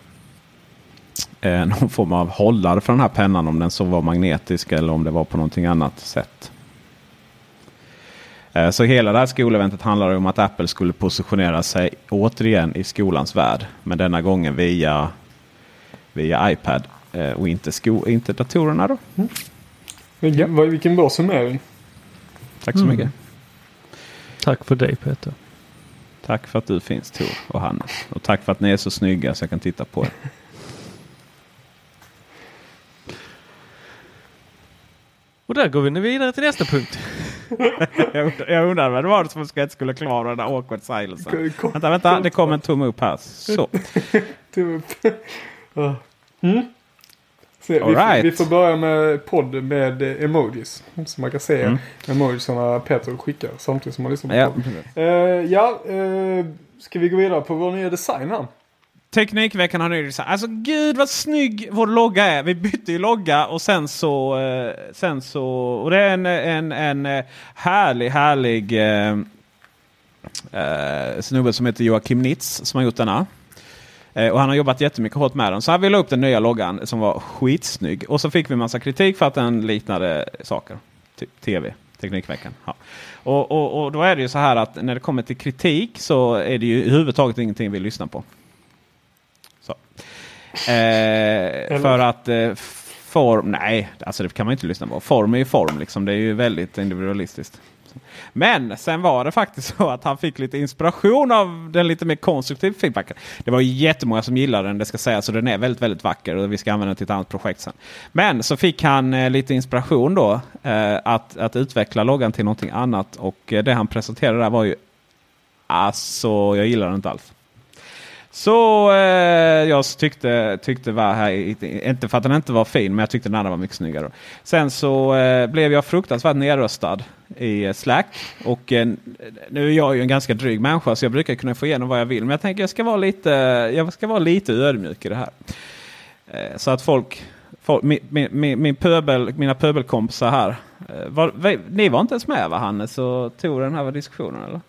eh, någon form av hållare för den här pennan. Om den så var magnetisk eller om det var på någonting annat sätt. Eh, så hela det här skoleventet handlar om att Apple skulle positionera sig återigen i skolans värld. Men denna gången via, via iPad eh, och inte, sko inte datorerna. Då. Mm. Vilken, bra summering. Tack så mm. mycket. Tack för dig Peter. Tack för att du finns Tor och Hannes. Och tack för att ni är så snygga så jag kan titta på er. Och där går vi nu vidare till nästa punkt. jag, undrar vad det var som inte skulle klara den där awkward silensen. Vänta, vänta, det kom en tumme upp här. Så. tumme upp. Mm. Se, vi, right. vi, får börja med podd med emojis. Så man kan se mm. emojisarna Peter skickar samtidigt som man lyssnar på ja. Uh, ja, uh, ska vi gå vidare på vår nya design här? Teknikveckan har ny design. Alltså gud vad snygg vår logga är. Vi bytte ju logga och sen så... Uh, sen så och det är en, en, en härlig, härlig uh, snubbe som heter Joakim Nitz som har gjort denna. Eh, och han har jobbat jättemycket hårt med den. Så han ville upp den nya loggan som var skitsnygg. Och så fick vi massa kritik för att den liknade saker. Typ TV, Teknikveckan. Ja. Och, och, och då är det ju så här att när det kommer till kritik så är det ju överhuvudtaget ingenting vi lyssnar på. Så. Eh, för att eh, form, nej, alltså det kan man inte lyssna på. Form är ju form liksom. Det är ju väldigt individualistiskt. Liksom. Men sen var det faktiskt så att han fick lite inspiration av den lite mer konstruktiva feedbacken. Det var jättemånga som gillade den, det ska sägas. Så den är väldigt, väldigt vacker och vi ska använda den till ett annat projekt sen. Men så fick han eh, lite inspiration då eh, att, att utveckla loggan till någonting annat. Och eh, det han presenterade där var ju Alltså, jag gillar den inte alls. Så eh, jag tyckte, tyckte var här, inte för att den inte var fin, men jag tyckte den andra var mycket snyggare. Sen så eh, blev jag fruktansvärt nedröstad i eh, Slack. Och eh, nu är jag ju en ganska dryg människa så jag brukar kunna få igenom vad jag vill. Men jag tänker jag ska vara lite, jag ska vara lite ödmjuk i det här. Eh, så att folk, folk min, min, min pöbel, mina pöbelkompisar här. Eh, var, ni var inte ens med va Hannes och tog den här diskussionen eller?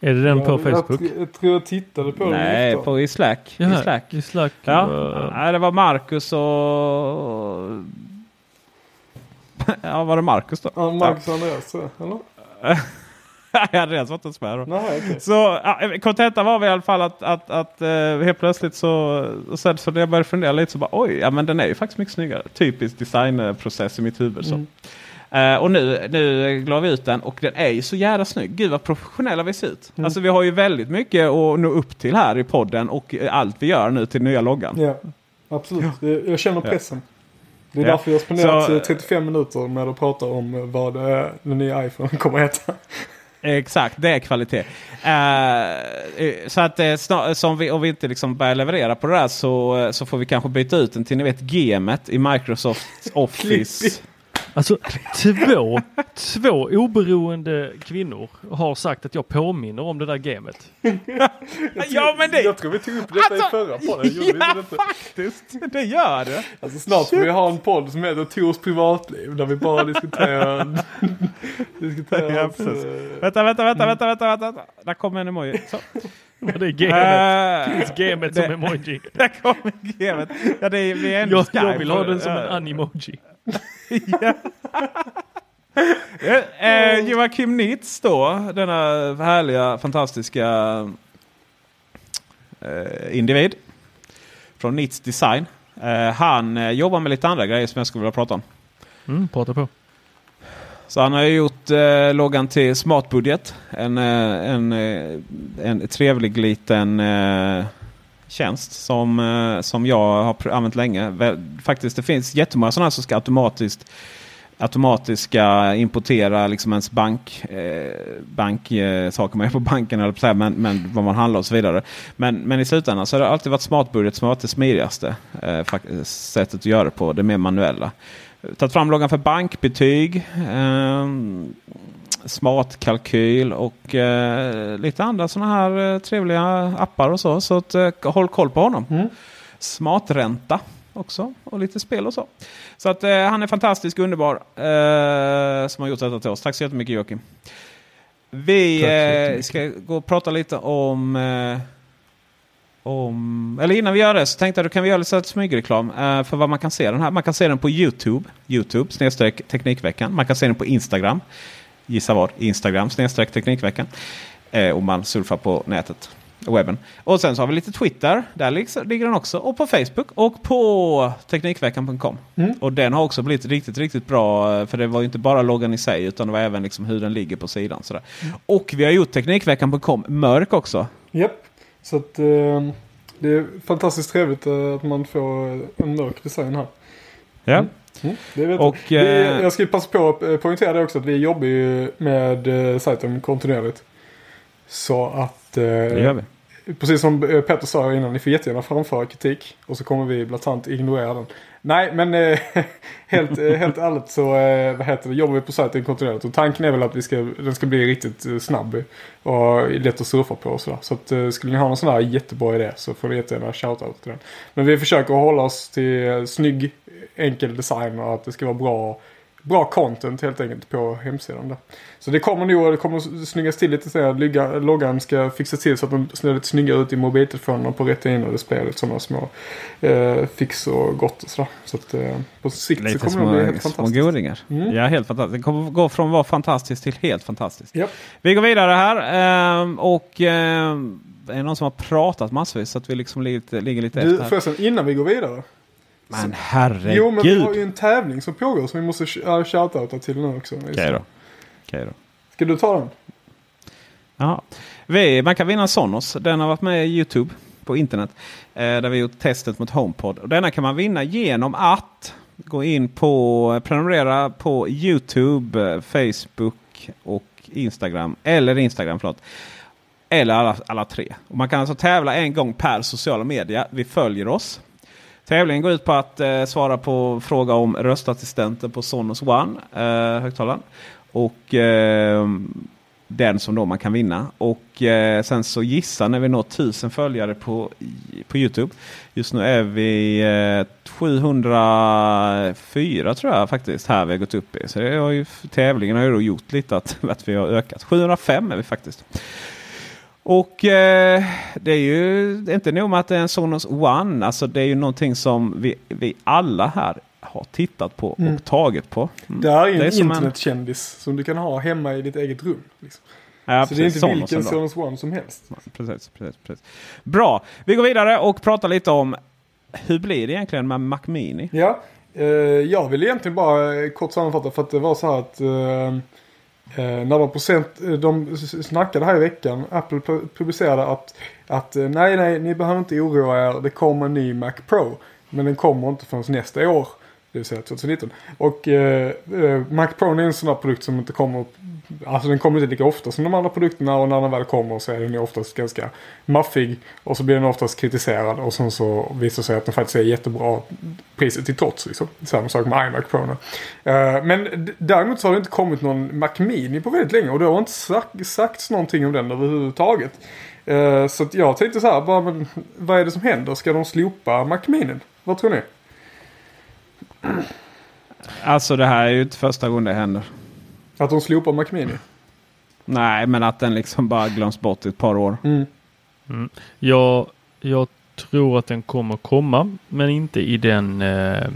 Är det den ja, på Facebook? Jag, jag, tror jag tittade på den. Nej, på i Slack. I Slack. I Slack ja. Var... Nej, det var Marcus och... ja, var det Marcus då? Ja, Marcus och Andreas, eller? Andreas var inte ens med då. Nej, okay. Så ja, kontentan var i alla fall att, att, att uh, helt plötsligt så, sen, så när jag började fundera lite så bara oj, ja men den är ju faktiskt mycket snyggare. Typisk designprocess i mitt huvud. Så. Mm. Uh, och nu, nu la vi ut den och den är ju så jävla snygg. Gud vad professionella vi ser ut. Mm. Alltså vi har ju väldigt mycket att nå upp till här i podden och allt vi gör nu till nya loggan. Ja, absolut. Ja. Jag känner pressen. Det är Ja. därför jag spenderat Så- eh, 35 minuter med att prata om eh, vad eh, den nya iPhone kommer att heta. Exakt, det är kvalitet. Eh, eh, så att eh, snar, som vi, om vi inte liksom börjar leverera på det där så, eh, så får vi kanske byta ut den till ni vet gemet i Microsoft Office. Alltså två, två oberoende kvinnor har sagt att jag påminner om det där gamet. ja men det... Jag tror vi tog upp detta Alltså, i förra podden. Gjorde vi inte ja detta? faktiskt, det gör det. Alltså snart får vi ha en podd som heter Tors privatliv. Där vi bara diskuterar... diskuterar Ja, precis. eh, Vänta, vänta, vänta, vänta, vänta, vänta, vänta. Där kommer en emoji. Så. Vad det är gamet. Eh, Finns gamet som det- emoji. Där kommer gemet. Ja, det är, vi är Jag, jag vill ha den som en animoji. Eh, Joakim Nitz då, denna härliga, fantastiska eh, individ från Nitz Design. Eh, han eh, jobbar med lite andra grejer som jag skulle vilja prata om. Mm, prata på. Så han har ju gjort eh, loggan till Smartbudget. En, en, en trevlig liten eh, tjänst som, eh, som jag har använt länge. Faktiskt det finns jättemånga sådana som ska automatiskt automatiska importera liksom ens bank, eh, bank eh, saker man gör på banken eller så men, men vad man handlar och så vidare. Men, men i slutändan så har det alltid varit smartbudget som har varit det smidigaste eh, sättet att göra det på. Det mer manuella. Tagit fram loggan för bankbetyg. Eh, smartkalkyl och eh, lite andra sådana här eh, trevliga appar och så. Så att, eh, håll koll på honom. Mm. Smartränta också och lite spel och så. Så att han är fantastisk och underbar som har gjort detta till oss. Tack så jättemycket Joakim. Vi ska gå och prata lite om om, eller innan vi gör det så tänkte jag att kan vi göra lite smygreklam eh, för vad man kan se den här. Man kan se den på Youtube, Youtube snedstreck Teknikveckan. Man kan se den på Instagram. Gissa vad? Instagram snedstreck Teknikveckan. Eh, om man surfar på nätet, webben. Och sen så har vi lite Twitter, där ligger den också. Och på Facebook och på Teknikveckan.com. Mm. Och den har också blivit riktigt, riktigt bra. eh, För det var ju inte bara loggan i sig utan det var även liksom hur den ligger på sidan. Sådär. Och vi har gjort Teknikveckan.com mörk också. Japp. Så att eh, det är fantastiskt trevligt eh, att man får en mörk design här. Ja. Mm, det vet Och, jag. Vi, eh, jag ska passa på att eh, poängtera det också att vi jobbar ju med sajten kontinuerligt. Så att... Eh, Det gör vi. Precis som eh, Petter sa innan, ni får jättegärna framföra kritik. Och så kommer vi blatant ignorera den. Nej, men eh, helt, eh, helt ärligt så eh, vad heter det, jobbar vi på sajten kontinuerligt. Och tanken är väl att vi ska, den ska bli riktigt eh, snabb och lätt att surfa på och sådär. Så att, eh, skulle ni ha någon sån här jättebra idé så får ni jättegärna shoutout till den. Men vi försöker hålla oss till eh, snygg, enkel design och att det ska vara bra, bra content helt enkelt på hemsidan. Där. Så det kommer nog, det kommer snyggas till lite så logga- Loggan ska fixas till så att den ser lite snyggare ut i mobiltelefonerna på rätt in och display. Lite sådana små eh, fix och gott och sådär. Så att eh, på sikt så Lite kommer det bli små, helt små fantastiskt. godingar. Mm. Ja, helt fantastiskt. Det kommer gå från att vara fantastiskt till helt fantastiskt. Japp. Vi går vidare här. ehm, och det är någon som har pratat massvis så att vi liksom ligger lite, ligger lite Du, efter. Förresten innan vi går vidare. Men herregud. Jo men vi har ju en tävling som pågår som vi måste sh- shoutouta till nu också. Okej då. Okej då. Ska du ta den? Ja. Vi, man kan vinna Sonos. Den har varit med i Youtube på internet. Eh, där vi gjort testet mot HomePod. Och denna kan man vinna genom att gå in på prenumerera på Youtube, eh, Facebook och Instagram. Eller Instagram, förlåt. Eller alla, alla tre. Och man kan alltså tävla en gång per sociala media. Vi följer oss. Tävlingen går ut på att eh, svara på fråga om röstassistenter på Sonos One, eh, högtalaren. Och eh, den som då man kan vinna. Och eh, sen så gissa när vi når 1000 följare på, på Youtube. Just nu är vi eh, 704 tror jag faktiskt här vi har gått upp i. Så det har ju, tävlingen har ju då gjort lite att, att vi har ökat. 705 är vi faktiskt. Och eh, det är ju det är inte nog med att det är en Sonos One. Alltså det är ju någonting som vi, vi alla här har tittat på Mm. och tagit på. Mm. Det här är ju Det är en som en- internetkändis som du kan ha hemma i ditt eget rum. Liksom. Ja, så det är inte Sonosen vilken. Sonos One som helst. Precis, precis, precis. Bra, vi går vidare och pratar lite om hur blir det egentligen med Mac Mini? Ja, eh, jag vill egentligen bara kort sammanfatta för att det var så här att eh, Eh, när eh, de, procent, de snackade här i veckan, Apple publicerade att, att eh, nej, nej, ni behöver inte oroa er, det kommer en ny Mac Pro. Men den kommer inte förrän nästa år. Det vill säga 2019. Och eh, eh, Mac Pro är en sån här produkt som inte kommer Alltså den kommer inte lika ofta som de andra produkterna och när den väl kommer så är den ju oftast ganska maffig. Och så blir den oftast kritiserad och sen så visar det sig att den faktiskt är jättebra priset till trots. Liksom. Samma sak med iMac Pro nu. Eh, men däremot så har det inte kommit någon Mac Mini på väldigt länge och det har inte sagt, sagts någonting om den överhuvudtaget. Eh, så att jag tänkte så här, bara, men, vad är det som händer? Ska de slopa Mac Mini? Vad tror ni? Alltså det här är ju inte första gången det händer. Att de slopar Mac Mini? Nej, men att den liksom bara glöms bort i ett par år. Mm. Jag, jag tror att den kommer komma, men inte i den eh,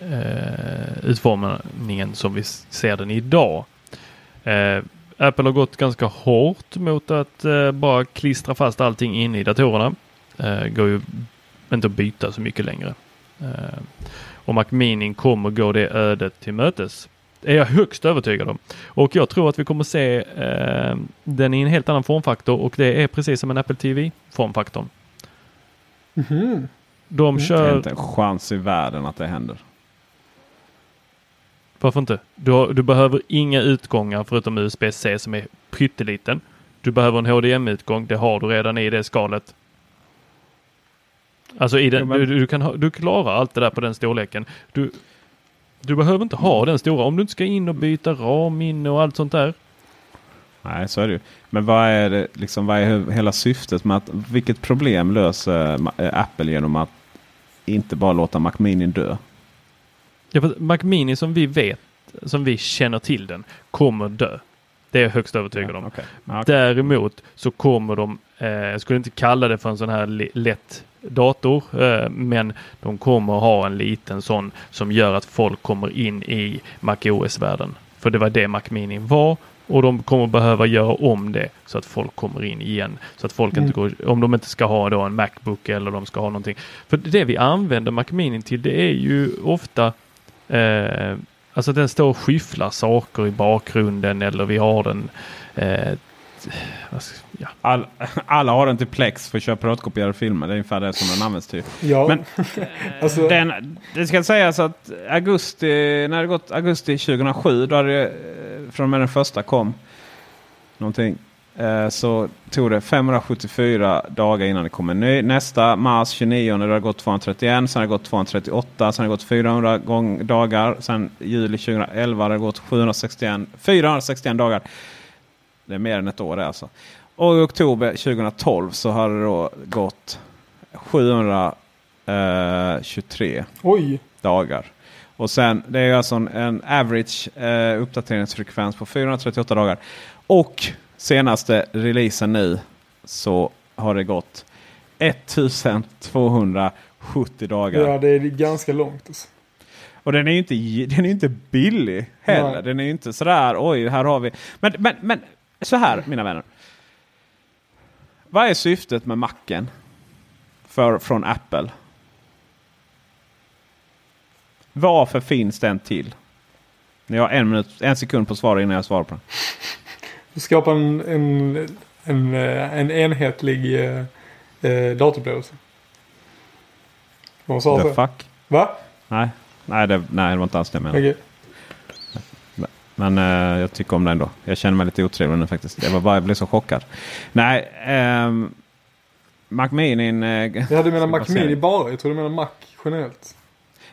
eh, utformningen som vi ser den idag. Eh, Apple har gått ganska hårt mot att eh, bara klistra fast allting inne i datorerna. Eh, går ju inte att byta så mycket längre. Eh, och Mac Mini kommer gå det ödet till mötes. Är jag högst övertygad om. Och jag tror att vi kommer se eh, den i en helt annan formfaktor och det är precis som en Apple TV formfaktorn. Mhm. De Det är kör, inte en chans i världen att det händer. varför inte? Du, har, du behöver inga utgångar förutom USB-C som är pytteliten. Du behöver en HDMI-utgång, det har du redan i det skalet. Alltså i den, Jo, men- du, du, kan ha, du klarar allt det där på den storleken. Du, du behöver inte ha den stora om du inte ska in och byta ram inne och allt sånt där. Nej, så är det ju. Men vad är, det, liksom, vad är hela syftet med att... Vilket problem löser eh, Apple genom att inte bara låta Mac Mini dö? Ja, för Mac Mini som vi vet, som vi känner till den, kommer dö. Det är jag högst övertygad om. Okej. Ja, okej. Däremot så kommer de, jag skulle inte kalla det för en sån här lätt dator, eh, men de kommer ha en liten sån som gör att folk kommer in i MacOS-världen. För det var det Mac Mini var och de kommer behöva göra om det så att folk kommer in igen. Så att folk inte går, om de inte ska ha då en Macbook eller de ska ha någonting. För det vi använder Mac Mini till det är ju ofta eh, Alltså den står och skyfflar saker i bakgrunden eller vi har den eh, ja. All, alla har den till Plex för att köra piratkopierade filmer. Det är ungefär det som den används till. Ja, Men- alltså, Den, det ska sägas att augusti, när det gått augusti 2007, då det, eh, från och med den första kom någonting. eh, Så tog det 574 dagar innan det kom en ny. Nästa mars 29 då har det gått 231, sen har det gått 238, sen har det gått 400 gång, dagar. Sen juli 2011 har det gått 761, 461 dagar. Det är mer än ett år det alltså. Och i oktober 2012 så har det då gått 723 oj. dagar. Och sen det är alltså en, en average eh, uppdateringsfrekvens på 438 dagar. Och senaste releasen nu så har det gått 1270 dagar. Ja, det är ganska långt. Alltså. Och den är ju inte, den är inte billig heller. Nej. Den är ju inte sådär oj här har vi. Men, men, men så här mina vänner. Vad är syftet med macken? För, från Apple? Varför finns den till? Ni har en, minut, en sekund på att svara innan jag svarar på den. Skapa en, en, en, eh, en enhetlig eh, eh, datorupplevelse. Vad sa The fuck? Va? Nej, nej, det, nej, det var inte alls det jag menade. Okej. Men eh, jag tycker om den ändå. Jag känner mig lite otrevlig nu faktiskt. Jag, var bara, jag blev så chockad. Nej, ehm, Mac Mini... Eh, Jag hade menat ska Mac Mini bara. Jag tror du menar Mac generellt.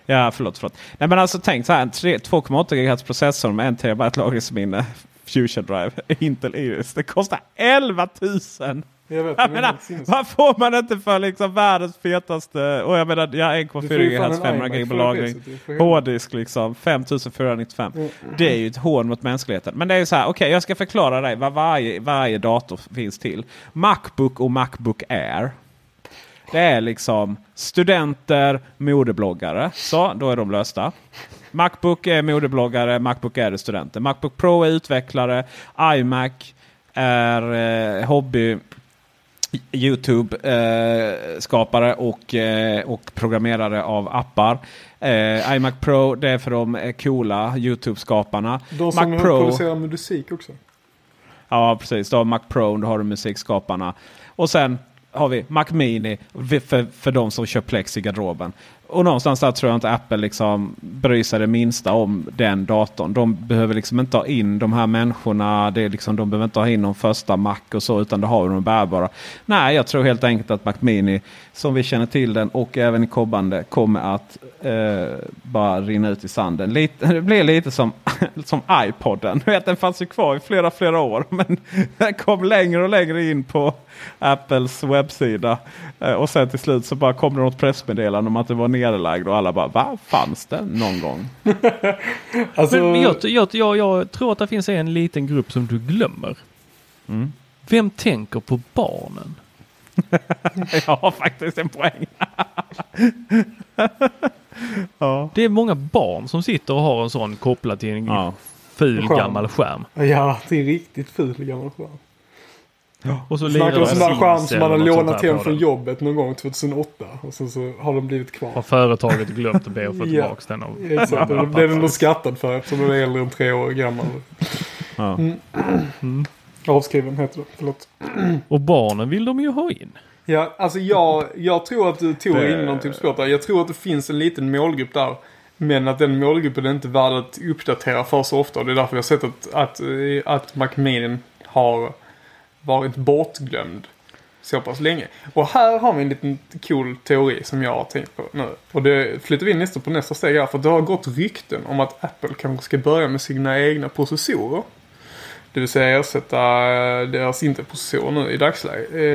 Ja, förlåt. förlåt. Nej, men alltså tänk så här. en tre- 2,8 GHz processor med 1 TB lagringsminne. Fusion Drive. Intel Iris. Det kostar 11 000! Jag vet. Jag menar, vad får man inte för liksom världens fetaste... Och jag menar, ja, Du får 1,4 ju fan GHz, en 500 iMac GB lagring. Hårddisk liksom, 5495. Mm. Det är ju ett hån mot mänskligheten. Men det är ju så här, okej jag ska förklara dig vad varje, varje dator finns till. Macbook och Macbook Air. Det är liksom studenter, modebloggare. Så, då är de lösta. Macbook är modebloggare, Macbook Air är studenter. Macbook Pro är utvecklare, iMac är eh, hobby. Youtube-skapare och, eh, och programmerare av appar. Eh, iMac Pro det är för de eh, coola Youtube-skaparna. De som Mac Pro, producerar musik också. ja precis. Då har Mac Pro, då har du musikskaparna. Och sen har vi Mac Mini för, för de som kör Plex i garderoben. Och någonstans där tror jag inte Apple liksom bryr sig det minsta om den datorn. De behöver liksom inte ha in de här människorna. Det är liksom, de behöver inte ha in någon första Mac och så utan det har de bärbara. Nej, jag tror helt enkelt att Mac Mini som vi känner till den och även i kommande kommer att eh, bara rinna ut i sanden. Lite, det blir lite som, som iPoden. vet, den fanns ju kvar i flera, flera år men den kom längre och längre in på Apples webbsida. Eh, och sen till slut så bara kom det något pressmeddelande om att det var nerlagd och alla bara va? Fanns det någon gång? Alltså, Men jag, jag, jag, jag tror att det finns en liten grupp som du glömmer. Mm. Vem tänker på barnen? Jag har faktiskt en poäng. Ja. Det är många barn som sitter och har en sån kopplad till en Ja. ful Skärm. gammal skärm. ja, är en riktigt ful gammal skärm. Och så Snackar om sån där skärm som man har lånat hem från jobbet någon gång 2008. Och sen så har de blivit Har kvar. företaget glömt att be att få tillbaka den. Av. Exakt, och det är den då skattad för eftersom den är äldre än tre år gammal. Ja. Avskriven heter det, förlåt. Och barnen vill de ju ha in. Ja, alltså jag, jag tror att du tog Det- in någonting på spåret där. Jag tror att det finns en liten målgrupp där. Men att den målgruppen är inte värd att uppdatera för så ofta. Och det är därför vi har sett att, att, eh, att Macmillan har varit bortglömd så pass länge. Och här har vi en liten cool teori som jag har tänkt på nu. Och det flyttar vi in nästan på nästa steg här. För det har gått rykten om att Apple kanske ska börja med sina egna processorer. Det vill säga ersätta eh, deras Intel-processorer nu i dagsläget.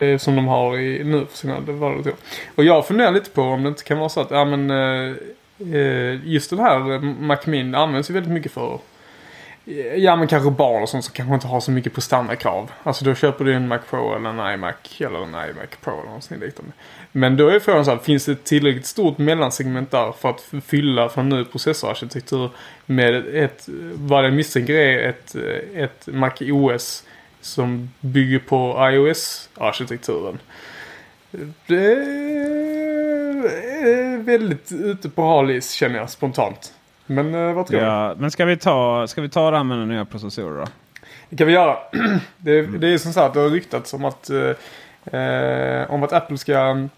Eh, som de har i, nu för sina datorer. Och jag funderar lite på om det inte kan vara så att ja, men, eh, eh just den här eh, Mac Mini används ju väldigt mycket för eh, Ja men kanske barn och sånt som kanske inte har så mycket prestandakrav. Alltså då köper du en Mac Pro eller en iMac eller en iMac Pro eller någonting liknande. Men då är frågan så här, finns det ett tillräckligt stort mellansegment där för att fylla från nu processorarkitektur med ett, vad jag misstänker är ett, ett Mac OS som bygger på iOS-arkitekturen. Det är väldigt ute på halis känner jag spontant. Men eh, vad tror du? Ja, men ska vi, ta, ska vi ta det här med den nya processorer då? Det kan vi göra. Det, det är som sagt, det har ryktats om att, eh, eh, om att Apple ska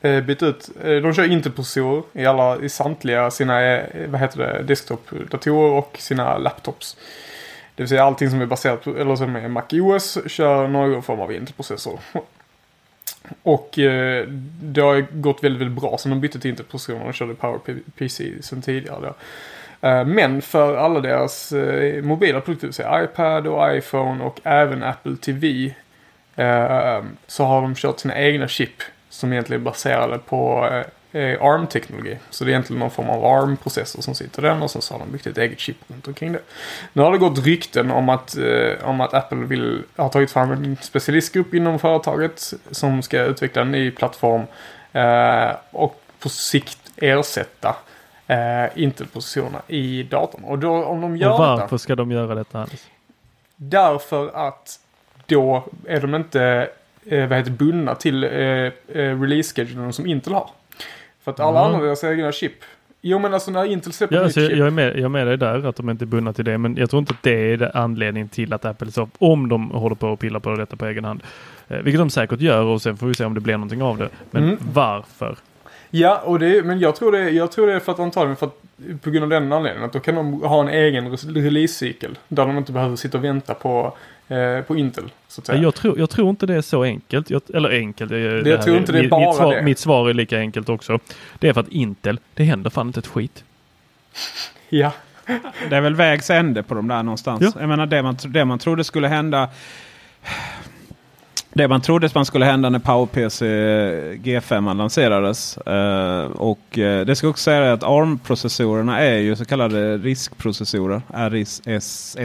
eh, byta ut. De kör Intel-processorer i, alla, i samtliga sina vad heter det, desktop-datorer och sina laptops. Det vill säga allting som är baserat på, eller som är MacOS kör någon form av Intel-processor. Och eh, det har gått väldigt, väldigt bra sen de bytte till Intel-processorerna och körde PowerPC sen tidigare. Då. Eh, men för alla deras eh, mobila produkter, så iPad och iPhone och även Apple TV eh, så har de kört sina egna chip som egentligen är baserade på eh, ARM-teknologi. Så det är egentligen någon form av ARM-processor som sitter där och sen så har de byggt ett eget chip runt omkring det. Nu har det gått rykten om att, om att Apple vill, har tagit fram en specialistgrupp inom företaget som ska utveckla en ny plattform och på sikt ersätta eh, Intel-processorerna i datorn. Och då om de gör Och varför detta, ska de göra detta Anders? Därför att då är de inte eh, vad heter, bundna till eh, eh, release-schedulen som Intel har. För att alla Mm. andra deras egna chip. Jo men alltså när Intel släpper Ja, alltså, nytt jag, chip. jag, är med, jag är med dig där, att de inte är bundna till det. Men jag tror inte att det är anledningen till att Apple så, om de håller på och pillar på detta på egen hand. Eh, vilket de säkert gör och sen får vi se om det blir någonting av det. Men Mm. varför? Ja, och det, men jag tror, det, jag tror det är för att antagligen för att, på grund av den anledningen. Att då kan de ha en egen release-cykel. Där de inte behöver sitta och vänta på, eh, på Intel. Så att säga. Jag tror, jag tror inte det är så enkelt. Jag, eller enkelt. Det, Det- jag tror inte det är mitt, bara mitt, svar, det. mitt svar är lika enkelt också. Det är för att Intel, det händer fan inte ett skit. Ja. Det är väl vägs ände på de där någonstans. Ja. Jag menar det man, det man trodde skulle hända. Det man trodde man skulle hända när PowerPC G5 lanserades. Eh, och eh, det ska också säga att ARM-processorerna är ju så kallade riskprocessorer. RISC.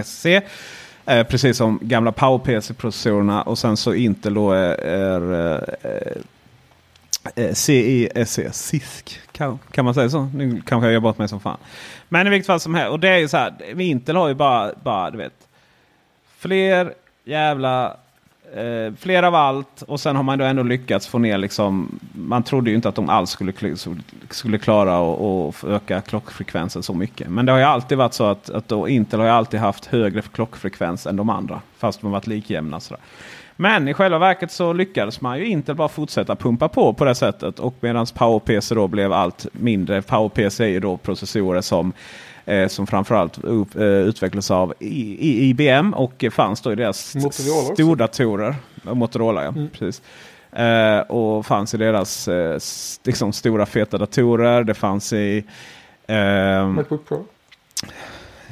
Eh, precis som gamla PowerPC-processorerna. Och sen så Intel då är, är eh, eh CISC. CISC. Kan, kan man säga så? Nu kanske jag gör bort mig som fan. Men i vilket fall som helst. Och det är ju så här. Intel har ju bara, bara du vet. Fler jävla eh, fler av allt och sen har man då ändå lyckats få ner liksom. Man trodde ju inte att de alls skulle, skulle klara och, och öka klockfrekvensen så mycket. Men det har ju alltid varit så att, att då Intel har ju alltid haft högre klockfrekvens än de andra. Fast de har varit likjämna. Sådär. Men i själva verket så lyckades man ju inte bara fortsätta pumpa på på det sättet. Och medan PowerPC då blev allt mindre. PowerPC är ju då processorer som eh, som framförallt upp, eh, utvecklas av I, I, IBM och fanns då i deras stordatorer. Motorola ja, precis. Eh, och fanns i deras eh, liksom, stora feta datorer. Det fanns i ehm, Macbook Pro.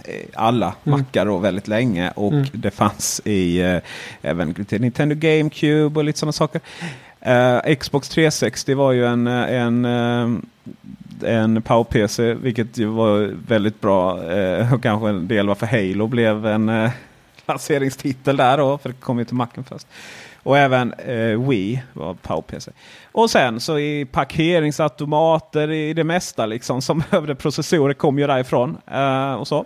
eh, alla mackar då väldigt länge. Och Mm. det fanns i eh, även Nintendo GameCube och lite sådana saker. Uh, Xbox 360 var ju en, eh, en, eh, en, Power-PC vilket ju var väldigt bra. Uh, och kanske en del varför Halo blev en uh, lanseringstitel där då. För det kom ju till macken först. Och även eh, Wii var PowerPC. Och sen så i parkeringsautomater i det mesta liksom som behövde processorer kom ju därifrån. Eh, och så.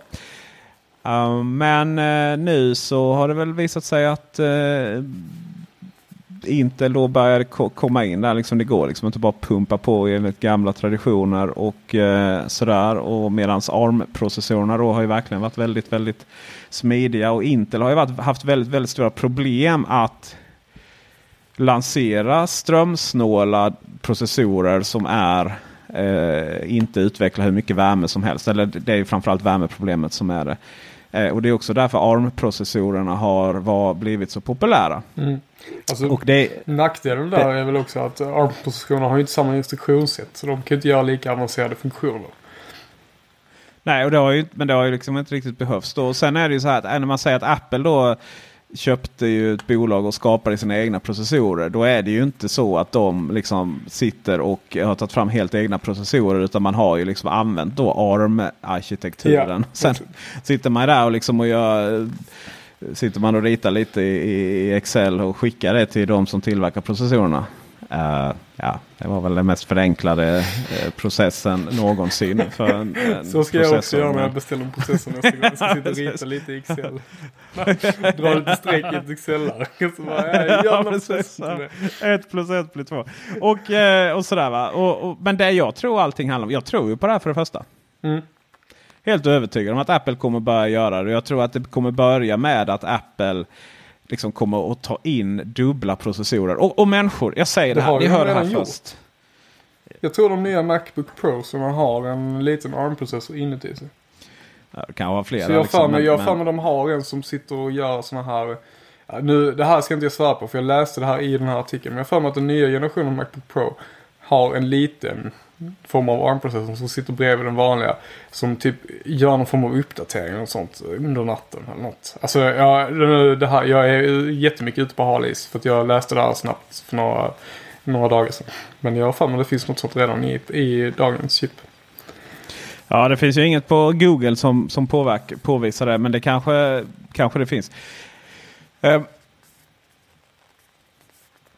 Uh, men eh, nu så har det väl visat sig att uh, Intel då började ko- komma in där. Liksom det går liksom inte bara pumpa på enligt gamla traditioner och eh, sådär. Och medans ARM-processorerna då har ju verkligen varit väldigt, väldigt smidiga. Och Intel har ju varit, haft väldigt, väldigt stora problem att lansera strömsnåla processorer som är eh, inte utvecklar hur mycket värme som helst. Eller det är ju framförallt värmeproblemet som är det. Eh, och det är också därför ARM-processorerna har var, blivit så populära. Mm. Alltså, Och det, Nackdelen där är väl också att ARM-positionerna har ju inte samma instruktionssätt. Så de kan inte göra lika avancerade funktioner. Nej, och det har ju, men det har ju liksom inte riktigt behövts då. Och sen är det ju så här att äh, när man säger att Apple då köpte ju ett bolag och skapade sina egna processorer. Då är det ju inte så att de liksom sitter och har tagit fram helt egna processorer. Utan man har ju liksom använt då ARM-arkitekturen. Ja. Sen sitter man där och liksom och gör Sitter man och ritar lite i, Excel och skickar det till de som tillverkar processorerna. Eh, ja, det var väl den mest förenklade eh, processen någonsin. För en, en Så ska jag också göra när jag beställer en processor nästa gång. Jag ska sitta och rita lite i Excel. Dra lite streck i ett Excel-ark. Ett plus ett blir två. Och, eh, och sådär va. Och, och, men det jag tror allting handlar om. Jag tror ju på det här för det första. Mm. Helt övertygad om att Apple kommer börja göra det. Jag tror att det kommer börja med att Apple liksom kommer att ta in dubbla processorer. Och, och människor, jag säger det, Det här, ni hör det här gjort. först. Jag tror de nya Macbook Pro som har en liten ARM-processor inuti sig. Ja, det kan vara flera. Så jag har liksom, för mig, men- de har en som sitter och gör såna här. Nu, det här ska inte jag svara på för jag läste det här i den här artikeln. Men jag har för mig att den nya generationen Macbook Pro har en liten form av armprocessorn som sitter bredvid den vanliga. Som typ gör någon form av uppdatering och sånt under natten eller något. Alltså jag, det här, jag är jättemycket ute på hal is. För att jag läste det här snabbt för några, några dagar sedan. Men jag har för mig att det finns något sånt redan i, i dagens chip. Ja, det finns ju inget på Google som, som påverk, påvisar det. Men det kanske, kanske det finns. Eh,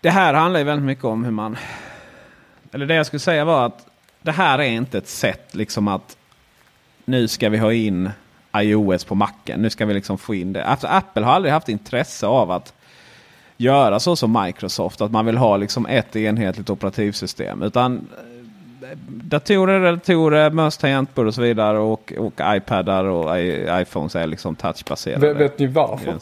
det här handlar ju väldigt mycket om hur man... Eller det jag skulle säga var att det här är inte ett sätt liksom att nu ska vi ha in iOS på macken. Nu ska vi liksom få in det. Alltså, Apple har aldrig haft intresse av att göra så som Microsoft. Att man vill ha liksom ett enhetligt operativsystem. Utan eh, datorer, relatorer, möss, tangentbord och så vidare. Och, och iPadar och i, iPhones är liksom touchbaserade. Vet, vet ni varför?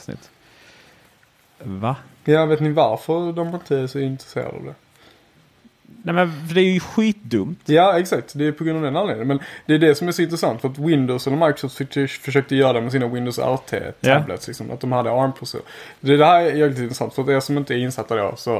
Va? Ja, vet ni varför de inte är så intresserade av det? Nej men det är ju skitdumt. Ja, exakt. Det är på grund av den anledningen. Men det är det som är så intressant. För att Windows eller Microsoft försökte, göra det med sina Windows RT-tablets. Liksom, att de hade ARM-processor. Det, det här är jävligt intressant. För att er som inte är insatta då. Så,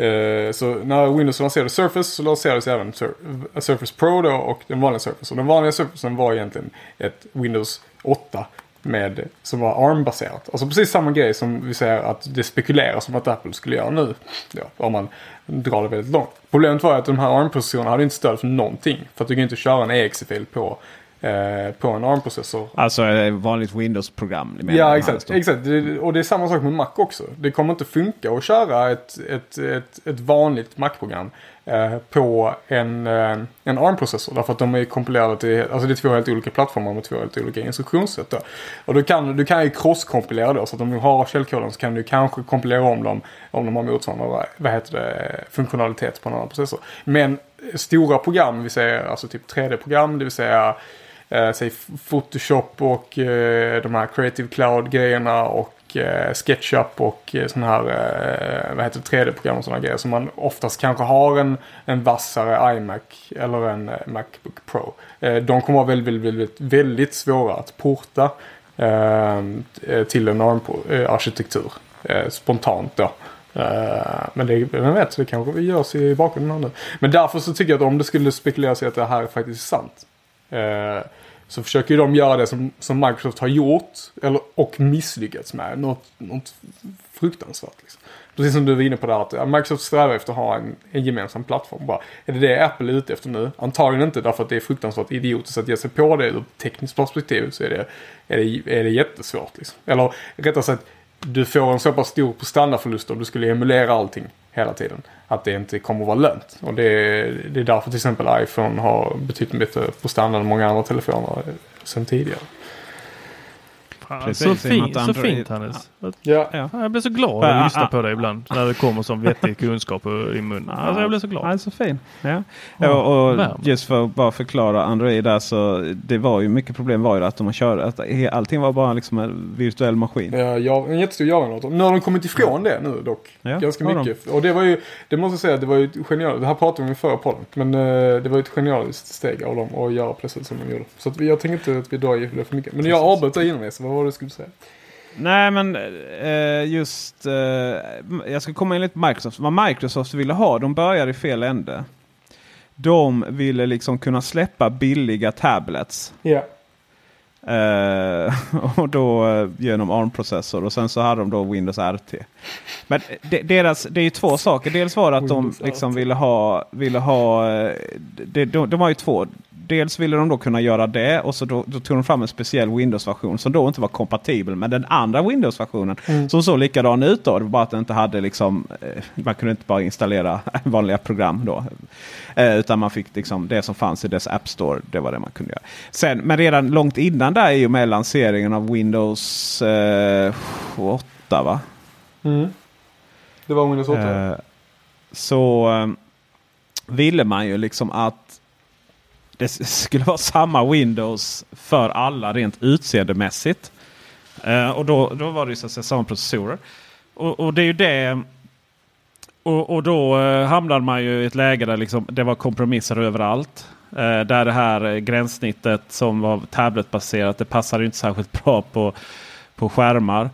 eh, så när Windows lanserade Surface så lanserades även Sur Surface Pro då och den vanliga Surface. Och den vanliga Surfacen var egentligen ett Windows 8. Med, som var ARM-baserat. Alltså precis samma grej som vi säger att det spekuleras om att Apple skulle göra nu. Ja, om man drar det väldigt långt. Problemet var att de här ARM-processorerna hade inte stöd för någonting. För att du kan inte köra en exe-fil på, eh, på en ARM-processor. Alltså ett vanligt Windows-program. Ja, exakt. exakt. Och det är samma sak med Mac också. Det kommer inte funka att köra ett, ett, ett, ett vanligt Mac-program eh, Eh, på en, eh, en ARM-processor. Därför att de är kompilerade till, alltså det är två helt olika plattformar med två helt olika instruktionssätt. Då. Och du kan, du kan ju cross-kompilera då. Så att om du har källkoden så kan du kanske kompilera om dem om de har motsvarande vad, vad heter det, funktionalitet på en annan processor. Men stora program, vi säger alltså typ 3D-program, det vill säga eh, säg Photoshop och eh, de här Creative Cloud-grejerna och eh, SketchUp och eh, sådana här eh, vad heter det, 3D-program och sådana grejer som man oftast kanske har en, en vassare iMac eller en eh, Macbook Pro. Eh, de kommer vara väldigt, väldigt, väldigt, väldigt svåra att porta ehm, eh, till en ARM-arkitektur eh, eh, spontant då. Eh, men det, vem vet, det kanske vi görs i bakgrunden här nu. Men därför så tycker jag att om det skulle spekuleras i att det här faktiskt är sant. Eh, så försöker ju de göra det som, som Microsoft har gjort eller, och misslyckats med. Något, något fruktansvärt. Liksom. Precis som du var inne på där att ja, Microsoft strävar efter att ha en, en gemensam plattform. Bara, är det det Apple är ute efter nu? Antagligen inte därför att det är fruktansvärt idiotiskt att ge sig på det ur ett tekniskt perspektiv. Så är det, är det, är det jättesvårt. Liksom. Eller rättare sagt, du får en så pass stor prestandaförlust om du skulle emulera allting hela tiden. Att det inte kommer att vara lönt. Och det är, det är därför till exempel iPhone har betydligt bättre prestanda än många andra telefoner sen tidigare. Precis, så, fin, så fint Hannes. Ja. Ja. Jag blir så glad att lyssna på dig ibland. När det kommer som vettig kunskap i munnen. Alltså jag blir så glad. Ja, så fin. Ja. Ja, och, och just för att bara förklara Android där så det var ju mycket problem var ju att de körde att allting var bara liksom en virtuell maskin. Ja, ja, en jättestor Java-dator. Nu har de kommit ifrån det nu dock. Ja, Ganska har de. mycket. Och det var ju, det måste jag säga, det var ju ett genialiskt. Det här pratade vi om i förra podden. Men eh, det var ju ett genialiskt steg av dem att göra precis som de gjorde. Så jag tänker inte att vi drar i det för mycket. Men jag avbröt dig innan det, så vad du skulle säga? Nej men eh, just eh, jag ska komma in lite på Microsoft. Vad Microsoft ville ha, de börjar i fel ände. De ville liksom kunna släppa billiga tablets. Ja. Eh, och då eh, genom ARM-processor och sen så hade de då Windows RT. Men de, deras, det är ju två saker. Dels var det att Windows de liksom ville ha, ville ha eh, de, de, de har ju två. Dels ville de då kunna göra det och så då, då tog de fram en speciell Windows-version som då inte var kompatibel med den andra Windows-versionen. Som såg likadan ut då. Det var bara att den inte hade liksom, eh, man kunde inte bara installera vanliga program då. Eh, utan man fick liksom det som fanns i dess App Store. Det var det man kunde göra. Sen, men redan långt innan där i och med lanseringen av Windows eh, 8 va? Mm. Det var Windows 8. Eh, så eh, ville man ju liksom att det skulle vara samma Windows för alla rent utseendemässigt. Eh, och då, då var det ju så att säga samma processorer. Och, och det är ju det. Och, och då eh, hamnade man ju i ett läge där liksom, det var kompromisser överallt. Eh, där det här eh, gränssnittet som var tabletbaserat det passade inte särskilt bra på, på skärmar.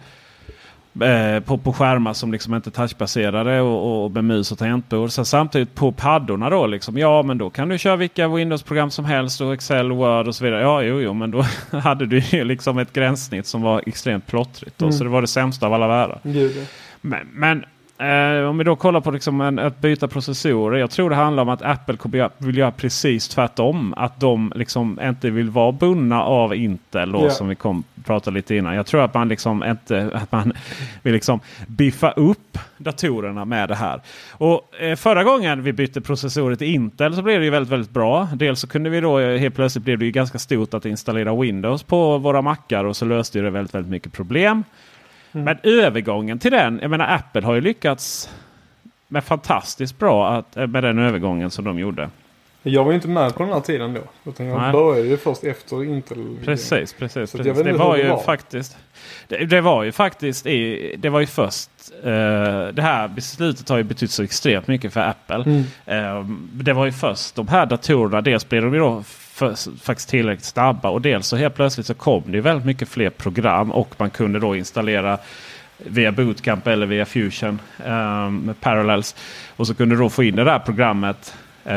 Eh, på, på skärmar som liksom inte är touchbaserade och, och med mus och tangentbord. Sen samtidigt på paddorna då liksom. Ja men då kan du köra vilka Windows-program som helst och Excel, Word och så vidare. Ja jo, jo men då hade du ju liksom ett gränssnitt som var extremt plottrigt. Då, Mm. Så det var det sämsta av alla världar. Men, men eh, om vi då kollar på liksom en, att byta processorer. Jag tror det handlar om att Apple vill göra precis tvärtom. Att de liksom inte vill vara bundna av Intel då, Ja. som vi kom prata lite innan. Jag tror att man liksom inte att man vill liksom biffa upp datorerna med det här. Och eh, Förra gången vi bytte processorer till Intel så blev det ju väldigt, väldigt bra. Dels så kunde vi då eh, helt plötsligt blev det ju ganska stort att installera Windows på våra mackar och så löste det väldigt, väldigt mycket problem. Men övergången till den, jag menar Apple har ju lyckats med fantastiskt bra att, eh, med den övergången som de gjorde. Jag var ju inte med på den här tiden då. Utan jag Nej. började ju först efter Intel. Precis, precis. Precis. Det var hur det ju var. faktiskt. Det, det var ju faktiskt i, det var ju först. eh, det här beslutet har ju betytt så extremt mycket för Apple. Mm. Eh, det var ju först de här datorerna. Dels blev de ju då för, faktiskt tillräckligt snabba och dels så helt plötsligt så kom det ju väldigt mycket fler program och man kunde då installera via Bootcamp eller via Fusion eh, med Parallels. Och så kunde du då få in det där programmet. eh,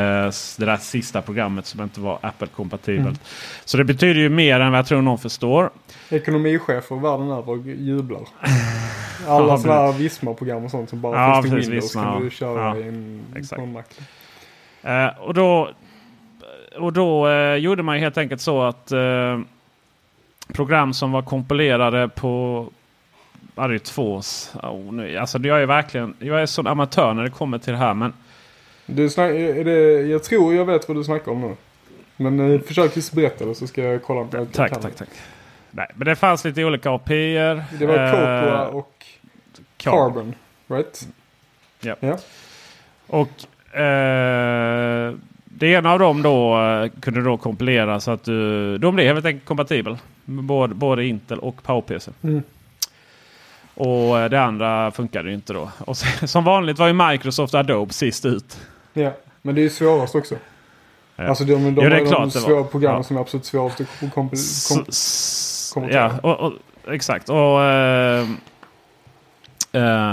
det där sista programmet som inte var Apple-kompatibelt. Mm. Så det betyder ju mer än vad jag tror någon förstår. Ekonomichefer världen över jublar. Alla Ja, sådana här Visma-program och sånt som bara Ja, finns till precis, Windows Visma, kan du köra Ja, i en, exakt. på en Mac. Eh, och då, och då eh, gjorde man helt enkelt så att eh, program som var kompilerade på Ja, det är två. Oh, nu, alltså jag är verkligen jag är sån amatör när det kommer till det här. Men Du snack, är det, jag tror jag vet vad du snackar om nu. Men eh, försök just berätta det så ska jag kolla om tack, tack, tack. Nej, men det fanns lite olika API-er. Det var eh, och Carbon. Right? Ja. ja. Och eh, det ena av dem då eh, kunde då kompilera så att du, de blev helt enkelt kompatibel. Både, både Intel och PowerPC. Mm. Och eh, det andra funkade ju inte då. Och så, som vanligt var ju Microsoft Adobe sist ut. ja. Men det är ju svårast också. Ja. Alltså de, de, de, Jo, det är de, de svåra programmen Ja. som är absolut svårast att kom, kom, S- kom, s- kommentera. ja, och, och, exakt. Och, eh,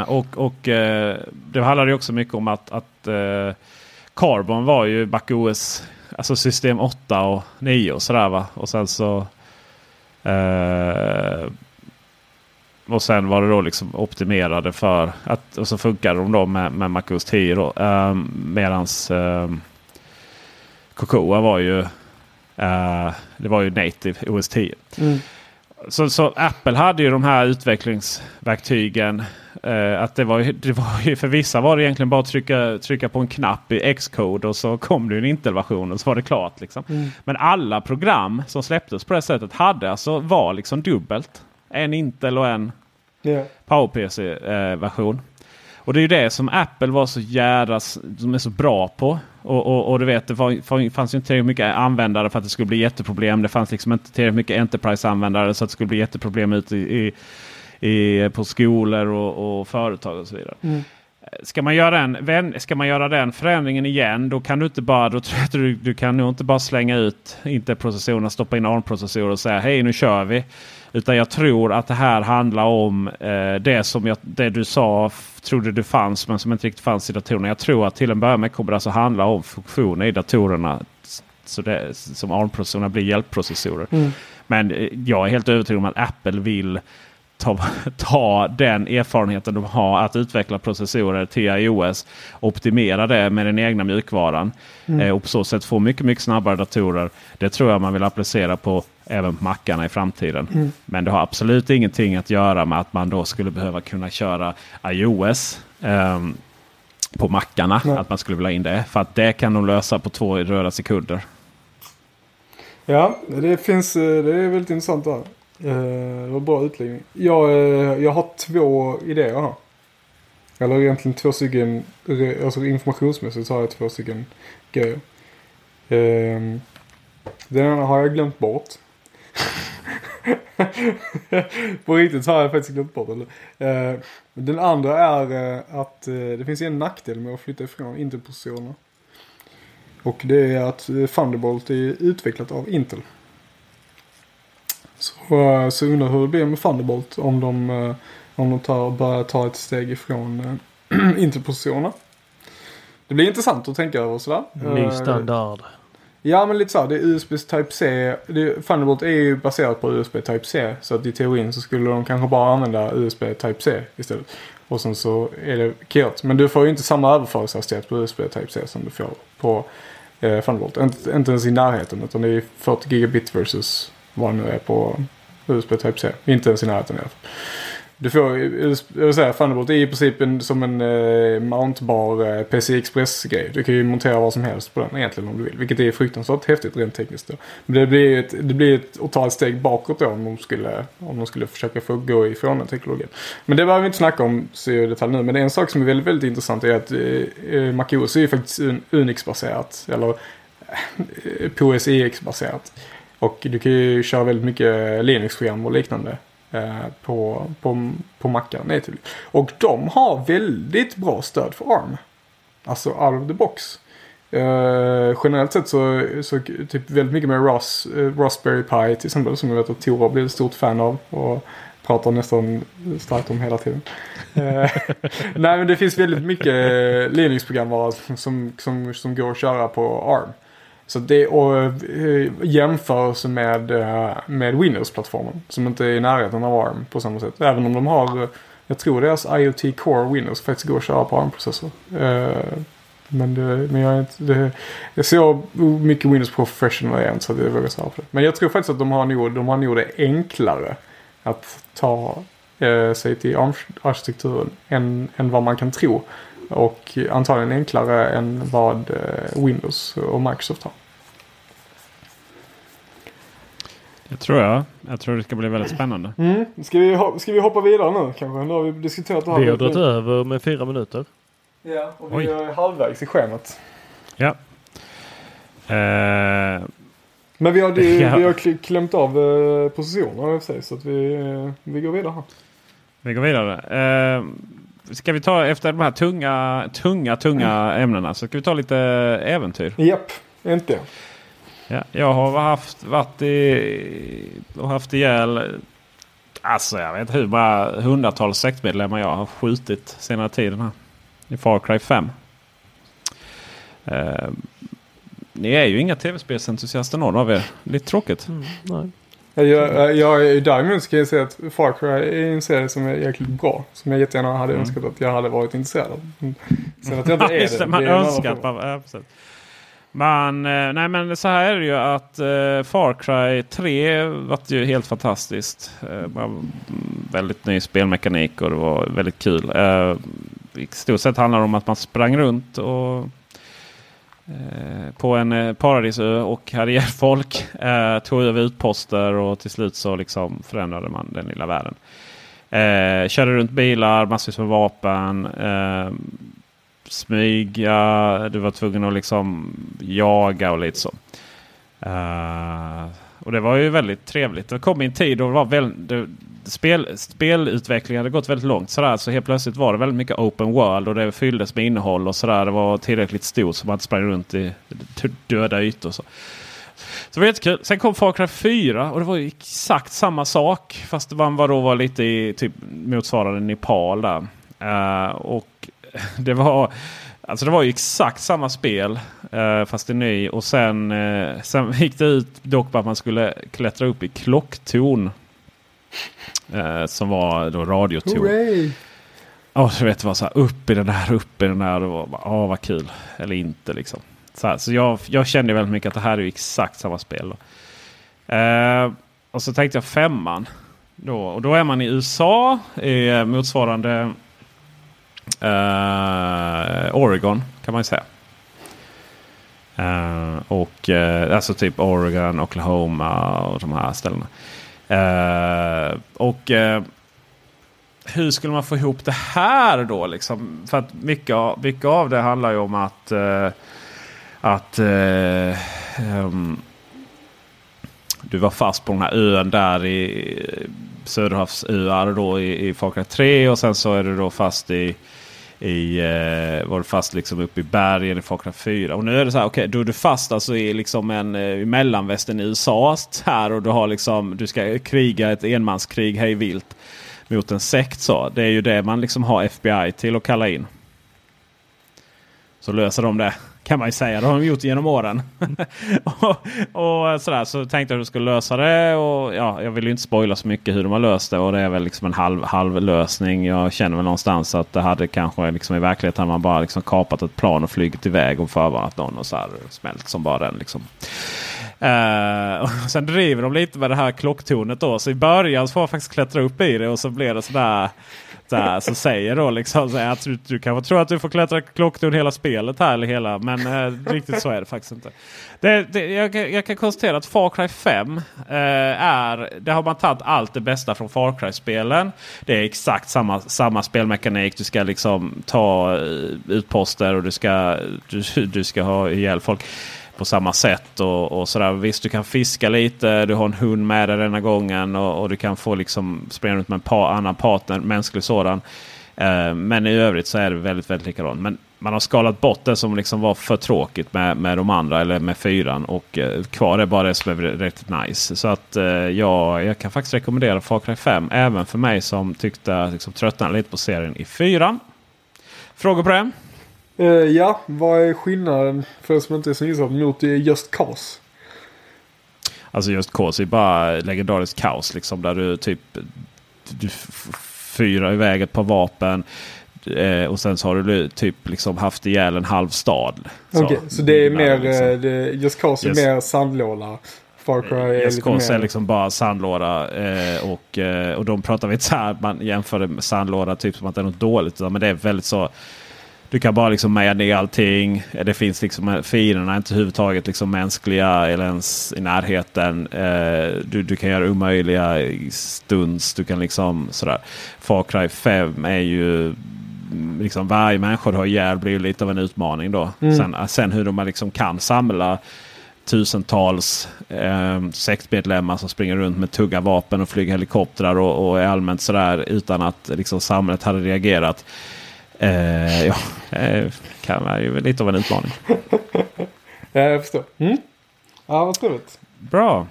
och, och eh, det handlade ju också mycket om att, att eh, Carbon var ju MacOS, alltså system 8 och 9 och sådär va. Och sen så eh, och sen var det då liksom optimerade för att och så funkade de då med, med MacOS 10 då. Eh, medans eh, Cocoa var ju eh, det var ju native OS 10. Mm. Så, så Apple hade ju de här utvecklingsverktygen. Eh, att det var, det var för vissa var det egentligen bara att trycka, trycka på en knapp i Xcode och så kom det en Intel-version och så var det klart. Liksom. Mm. Men alla program som släpptes på det sättet hade alltså var liksom dubbelt. En Intel och en Ja. PowerPC-version. Och det är ju det som Apple var så jävla som är så bra på. Och, och, och du vet, det var, fanns ju inte tillräckligt mycket användare för att det skulle bli jätteproblem. Det fanns liksom inte tillräckligt mycket Enterprise-användare så att det skulle bli jätteproblem ute i, i, på skolor och, och företag och så vidare. Mm. Ska man, göra en, vän- ska man göra den förändringen igen då kan du inte bara, då tror jag du, du kan nog inte bara slänga ut Intel-processorerna, stoppa in ARM-processorer och säga hej nu kör vi. Utan jag tror att det här handlar om eh, det som jag, det du sa trodde det fanns men som inte riktigt fanns i datorerna. Jag tror att till en början kommer det alltså handla om funktioner i datorerna. Så det, som ARM-processorerna blir hjälpprocessorer. Mm. Men eh, jag är helt övertygad om att Apple vill ta, ta den erfarenheten de har att utveckla processorer till iOS. Optimera det med den egna mjukvaran. Mm. Eh, och på så sätt få mycket, mycket snabbare datorer. Det tror jag man vill applicera på även på mackarna i framtiden. Mm. Men det har absolut ingenting att göra med att man då skulle behöva kunna köra iOS. ehm, på mackarna. Nej. Att man skulle vilja in det. För att det kan de lösa på två röda sekunder. Ja, det finns, eh, det är väldigt intressant där. Eh, Det var bra utläggning. Jag, eh, jag har två idéer här. Eller egentligen två stycken, alltså informationsmässigt så har jag två stycken grejer. Ehm, Den ena har jag glömt bort. På riktigt så har jag faktiskt glömt bort eller? Eh, Den andra är eh, att eh, det finns en nackdel med att flytta ifrån Intel-processorerna. Och det är att Thunderbolt är utvecklat av Intel. Så, så undrar hur det blir med Thunderbolt om de, om de tar, börjar ta ett steg ifrån Intel-processorerna. Det blir intressant att tänka över sådär. Ny standard. Ja men lite så här, det är USB Type-C. Thunderbolt är ju baserat på USB Type-C. Så att i teorin så skulle de kanske bara använda USB Type-C istället. Och sen så är det kerat. Men du får ju inte samma överföringshastighet på USB Type-C som du får på eh, Thunderbolt. Inte, inte ens i närheten utan det är 40 gigabit versus vad det nu är på USB Type-C. Inte ens i närheten i alla fall. Du får jag vill säga, Thunderbolt är i princip en, som en eh, mountbar eh, PC Express-grej. Du kan ju montera vad som helst på den egentligen om du vill. Vilket är fruktansvärt häftigt rent tekniskt. Då. Men det blir ett, det blir ett, att ta ett steg bakåt då om de skulle, om de skulle försöka få gå ifrån den teknologin. Men det behöver vi inte snacka om så i detalj nu. Men det är en sak som är väldigt, väldigt intressant är att eh, eh MacOS är ju faktiskt un, Unix-baserat. Eller eh, POSIX-baserat. Och du kan ju köra väldigt mycket Linux-program och liknande Eh, på, på, på Macar. Och de har väldigt bra stöd för ARM. Alltså out of the box. Uh, generellt sett så, så typ väldigt mycket med Ras, uh, eh, Raspberry Pi till exempel som jag vet att Tora blir ett stort fan av. Och pratar nästan starkt om hela tiden. Uh, Nej men det finns väldigt mycket ledningsprogramvara Linux-programvara som, som, som går att köra på ARM. Så det och eh, jämförelse med, eh, med Windows-plattformen. Som inte är i närheten av ARM på samma sätt. Även om de har, eh, jag tror deras IoT Core Windows faktiskt går att köra på ARM-processor. Men, det, men jag är inte, det, jag ser mycket Windows Professional igen så att jag vågar svara på det. Men jag tror faktiskt att de har nog, de har nog det enklare att ta eh, sig till ARM-arkitekturen än, än vad man kan tro. Och antagligen enklare än vad eh, Windows och Microsoft har. Det tror jag. Jag tror det ska bli väldigt spännande. Mm. Ska, vi, ho- ska vi hoppa vidare nu kanske? Nu har vi diskuterat det här. Vi har dragit över med fyra minuter. Ja, och Oj. vi är halvvägs i schemat. Ja. Eh, Men vi har, det, Ja. vi har kl- klämt av eh, positionerna i och för sig. Så att vi, vi går vidare här. vi går vidare. Eh, ska vi ta efter de här tunga, tunga, tunga ämnena så ska vi ta lite äventyr. Japp, äntligen. Ja, jag har haft varit i och haft ihjäl alltså jag vet inte hur många hundratals sektmedlemmar jag har skjutit senare tiden här. I Far Cry 5. Eh, ni är ju inga tv-spelsentusiaster någon av er. Lite tråkigt. Mm, nej. Jag, jag, däremot ska jag säga att Far Cry är en serie som är jäkligt bra. Som jag jättegärna hade Mm. önskat att jag hade varit intresserad av. Mm. Sen att jag inte är det. man det är fråga. man... Ja. Man, eh, nej men så här är det ju att eh, Far Cry 3 var ju helt fantastiskt. Eh, mm, väldigt ny spelmekanik och det var väldigt kul. Eh, I stort sett handlar det om att man sprang runt och eh, Eh, på en eh, paradisö och hade ihjäl folk. Eh, tog över utposter och till slut så liksom förändrade man den lilla världen. Eh, körde runt bilar, massvis med vapen. Eh, smyga. Du var tvungen att liksom jaga och lite så. Eh, och det var ju väldigt trevligt. Det kom i en tid då det var väldigt, det, spel, spelutvecklingen hade gått väldigt långt. Sådär, så helt plötsligt var det väldigt mycket open world och det fylldes med innehåll och sådär. Det var tillräckligt stort så man inte sprang runt i döda ytor. Så. Så det var jättekul. Sen kom Far Cry 4 och det var ju exakt samma sak. Fast man var då var lite i typ motsvarande Nepal där. Uh, och det var Alltså det var ju exakt samma spel eh, fast i ny. Och sen, eh, sen gick det ut dock på att man skulle klättra upp i klocktorn. Eh, som var då radiotorn. Hooray! Ja, du vet, det var så här upp i den där, upp i den där. Och var bara, Åh, vad kul. Eller inte liksom. Så, här, så jag, jag kände väldigt mycket att det här är exakt samma spel. Då. Eh, och så tänkte jag femman. Då, och då är man i USA. I motsvarande eh, Oregon kan man ju säga. Eh, och eh, alltså typ Oregon, Oklahoma och de här ställena. Eh, och uh, hur skulle man få ihop det här då? Liksom? För att mycket av, mycket av det handlar ju om att, uh, att eh, ehm, du var fast på den här ön där i Söderhavsöar då i, i Far 3 och sen så är du då fast i i, eh, var du fast liksom uppe i bergen i Falkland 4. Och nu är det så här, okej, okay, då är du fast alltså i liksom en eh, i mellanvästern i USA här och du har liksom, du ska kriga ett enmanskrig hej vilt mot en sekt. Så. Det är ju det man liksom har FBI till att kalla in. Så löser de det kan man ju säga. Det har de gjort genom åren. och, och, sådär, så tänkte jag att de skulle lösa det. Och, ja, jag vill ju inte spoila så mycket hur de har löst det. Och det är väl liksom en halv, halv lösning. Jag känner väl någonstans att det hade kanske liksom i verkligheten man bara liksom kapat ett plan och flugit iväg och förvarnat någon och så här smält som bara den. Liksom. Uh, och sen driver de lite med det här klocktornet då. Så i början så får jag faktiskt klättra upp i det och så blir det sådär. Där, så säger då liksom så att du, du kanske tror att du får klättra klocktorn hela spelet här. Eller hela, men eh, riktigt så är det faktiskt inte. Det, det, jag, jag, kan konstatera att Far Cry 5 eh, är... Det har man tagit allt det bästa från Far Cry-spelen. Det är exakt samma, samma spelmekanik. Du ska liksom ta eh, utposter och du ska, du, du ska ha ihjäl folk på samma sätt. Och, och sådär. Visst, du kan fiska lite. Du har en hund med dig denna gången. Och, och du kan få liksom springa runt med en par, annan partner, mänsklig sådan. Eh, men i övrigt så är det väldigt, väldigt likadant. Men man har skalat bort det som liksom var för tråkigt med, med de andra eller med fyran. Och eh, kvar är bara det som är riktigt nice. Så att eh, ja, jag kan faktiskt rekommendera Far Cry 5. Även för mig som tyckte liksom, tröttnade lite på serien i fyran. Frågor på det? Uh, ja, vad är skillnaden för er som inte är så insatt mot Just Cause? Alltså Just Cause är bara legendariskt kaos liksom. Där du typ du fyrar iväg ett par vapen. Eh, och sen så har du typ liksom haft ihjäl en halv stad. Okej, okay, så, så det är mer, liksom. det, Just Cause är mer sandlåda? Far Cry är Just Cause mer... är liksom bara sandlåda. Eh, och, eh, och de pratar vi inte så här, man jämför med sandlåda typ som att det är något dåligt. Men det är väldigt så du kan bara liksom meja ner allting. Det finns liksom fienderna inte överhuvudtaget liksom mänskliga eller ens i närheten. Eh, du, du kan göra omöjliga stunds. Du kan liksom sådär. Far Cry 5 är ju mm, liksom varje människa du har ihjäl blir lite av en utmaning då. Mm. Sen, sen hur de liksom kan samla tusentals eh, sektmedlemmar som springer runt med tugga vapen och flyger helikoptrar och, och är allmänt sådär utan att liksom, samhället hade reagerat. Eh, ja, eh, kan vara ju lite av en utmaning. ja, jag förstår. Mm. Ja, vad trevligt. Bra.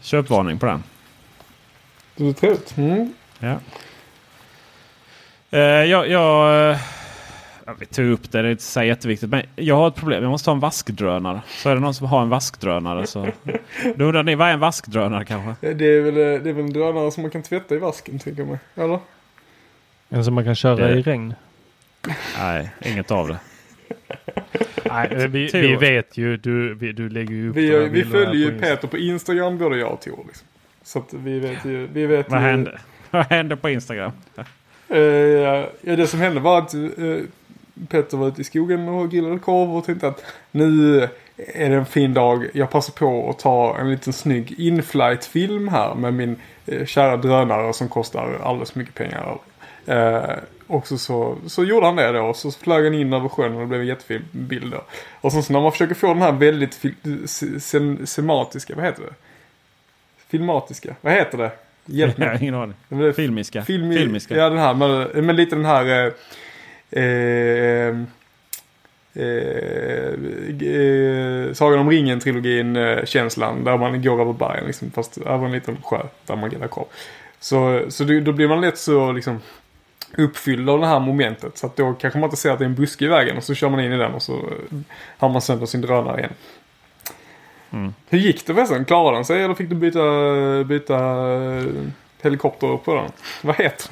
Köpvarning på den. Det är trevligt. Mm. Ja. Eh, jag, jag, jag tog upp det, det är inte så jätteviktigt. Men jag har ett problem. Jag måste ha en vaskdrönare. Så är det någon som har en vaskdrönare så... Då undrar ni, vad är en vaskdrönare kanske? Det är väl, det är väl en drönare som man kan tvätta i vasken, tänker man. Eller? En som man kan köra det... i regn? Nej, inget av det. Nej, vi, vi, vet ju, du, vi, du lägger ju upp Vi, vi följer ju Peter på Instagram både jag och Tor. Liksom. Så att vi vet ju. Vi vet Vad ju, hände? Vad hände på Instagram? Uh, ja, det som hände var att uh, Peter var ute i skogen och grillade korv och tänkte att nu är det en fin dag. Jag passar på att ta en liten snygg inflight film här med min uh, kära drönare som kostar alldeles mycket pengar. Uh, och så, så, så gjorde han det då. Och så flög han in över sjön och det blev en jättefin bild då. Och sen så när man försöker få den här väldigt sem sematiska, vad heter det? Filmatiska, vad heter det? Hjälp mig. ingen aning. Filmiska. Filmi Filmiska. Ja den här, men, men lite den här eh, eh, eh, eh Sagan om ringen-trilogin eh, känslan. Där man går över bergen liksom, fast över en liten sjö där man gillar korv. Så, så då blir man lätt så liksom uppfylld av det här momentet. Så att då kanske man inte ser att det är en buske i vägen och så kör man in i den och så eh, har man sönder sin drönare igen. Mm. Hur gick det förresten? Klarade den sig eller fick du byta, byta eh, helikopter på den? Vad heter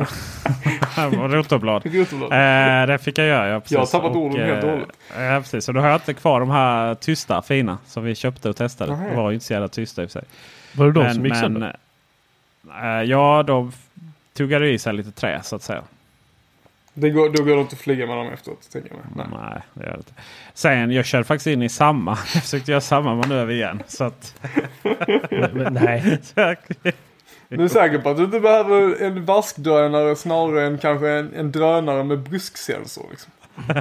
den? Rotorblad. Rotorblad. Eh, det fick jag göra, ja. Precis. Jag har tappat orden helt och eh, hållet. Ja, precis. Och då har jag inte kvar de här tysta, fina som vi köpte och testade. Nej. De var ju inte så jävla tysta i och för sig. Var det de som gick sönder? eh, ja, de tuggade i sig lite trä så att säga. Det går, då går det inte att flyga med dem efteråt, tänker jag. Nej. Nej, det gör det inte. Sen, jag körde faktiskt in i samma. Jag försökte göra samma manöver igen. Så att, Men, nej. Du är säker på att du inte behöver en vaskdrönare snarare än kanske en, en drönare med brusksensor? Liksom.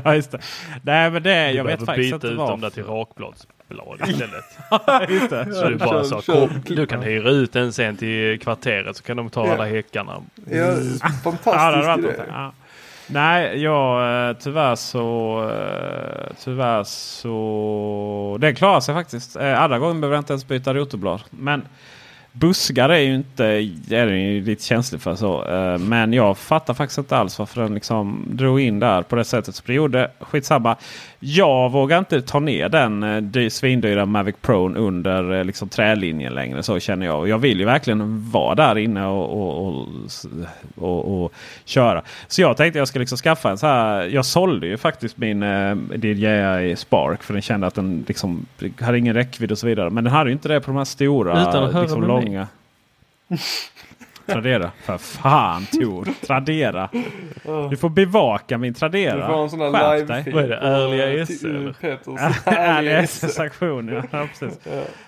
ja, just det. Nej, men det, Du jag vet behöver faktiskt byta inte ut dem där varför. till rakbladsblad istället. just det. Så du bara så, kom, du kan hyra ut den sen till kvarteret så kan de ta Ja. alla häckarna. Ja, Ja, det hade fantastisk varit idé. någonting. Ja. Nej, jag eh, tyvärr så... Eh, tyvärr så... Den klarar sig faktiskt. Eh, andra gången behöver jag inte ens byta rotorblad. Men buskar är ju inte... Är den ju lite känslig för. så. Men jag fattar faktiskt inte alls varför den liksom drog in där på det sättet som det gjorde. Skitsamma. Jag vågar inte ta ner den eh, dy- svindyra Mavic Pro under eh, liksom trälinjen längre. Så känner jag. Jag vill ju verkligen vara där inne och, och, och, och, köra. Så jag tänkte jag ska liksom skaffa en så här. Jag sålde ju faktiskt min eh, DJI Spark. För den kände att den liksom hade ingen räckvidd och så vidare. Men den hade ju inte det på de här stora. Liksom långa. Tradera. För fan Tor. Tradera. Du får bevaka min Du Tradera. får en sån där live-feed. Vad är det, ärliga eh, S, till- eller? Peters Ärliga ärliga S. aktion ja. ja precis.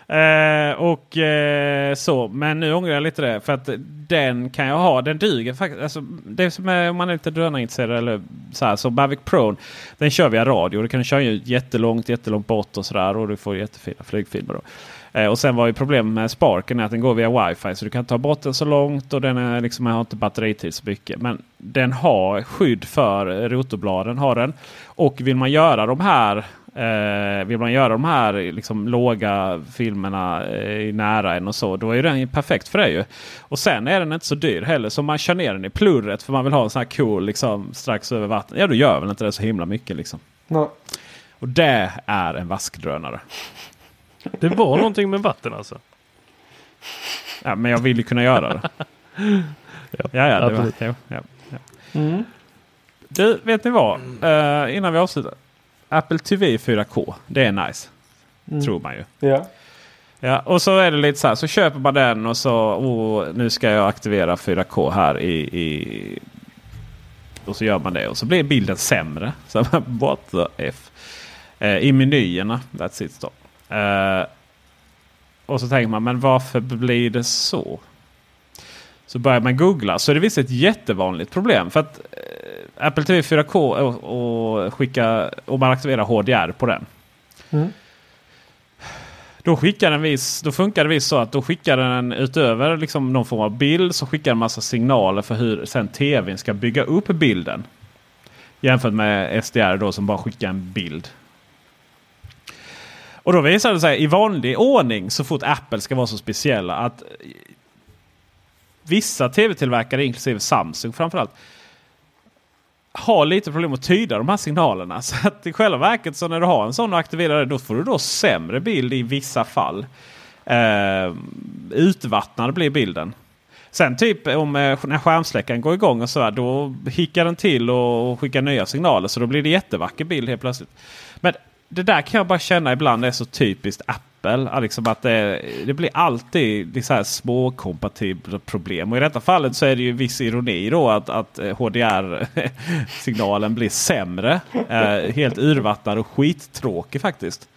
Ja. Eh, och eh, så. Men nu ångrar jag lite det. För att den kan jag ha. Den duger faktiskt. Alltså, det som är, om man är lite drönarintresserad eller så här. Så Mavic Pro. Den kör via radio. Du kan köra jättelångt, jättelångt bort och sådär. Och du får jättefina flygfilmer. Då. Eh, och sen var ju problemet med Sparken är att den går via wifi. Så du kan ta bort den så långt och den är liksom, har inte batteritid så mycket. Men den har skydd för rotorbladen. Har den. Och vill man göra de här Eh, vill man göra de här liksom, låga filmerna eh, nära en och så. Då är den ju perfekt för det ju. Och sen är den inte så dyr heller. Så om man kör ner den i plurret för man vill ha en sån här cool liksom, strax över vatten. Ja då gör väl inte det så himla mycket liksom. Nej. Och det är en vaskdrönare. Det var någonting med vatten alltså. Ja, men jag vill ju kunna göra det. Ja, Ja, ja, det var, absolut. ja, ja, ja. Mm. Du, vet ni vad? Eh, innan vi avslutar. Apple TV 4K. Det är nice. Mm. Tror man ju. Ja. Ja, och så är det lite så här. Så köper man den och så oh, nu ska jag aktivera 4K här i, i... Och så gör man det och så blir bilden sämre. Så man, what the F. Eh, I menyerna. That's it då. Eh, och så tänker man, men varför blir det så? Så börjar man googla så är det visst ett jättevanligt problem. För att eh, Apple TV 4K och, och skicka, om man aktiverar HDR på den. Mm. Då, skickar den viss, då funkar det visst så att då skickar den utöver liksom någon form av bild så skickar den massa signaler för hur sen tvn ska bygga upp bilden. Jämfört med SDR då som bara skickar en bild. Och då visar det sig i vanlig ordning så fort Apple ska vara så speciella att vissa tv-tillverkare inklusive Samsung framförallt har lite problem att tyda de här signalerna. Så att i själva verket så när du har en sån och aktiverar det då får du då sämre bild i vissa fall. Eh, utvattnad blir bilden. Sen typ om eh, när skärmsläckaren går igång och så här, då hickar den till och skickar nya signaler. Så då blir det jättevacker bild helt plötsligt. Det där kan jag bara känna ibland är så typiskt Apple. Liksom att det, det blir alltid det så här små kompatibla problem. Och i detta fallet så är det ju viss ironi då att, att eh, HDR-signalen blir sämre. Eh, helt urvattnad och skittråkig faktiskt.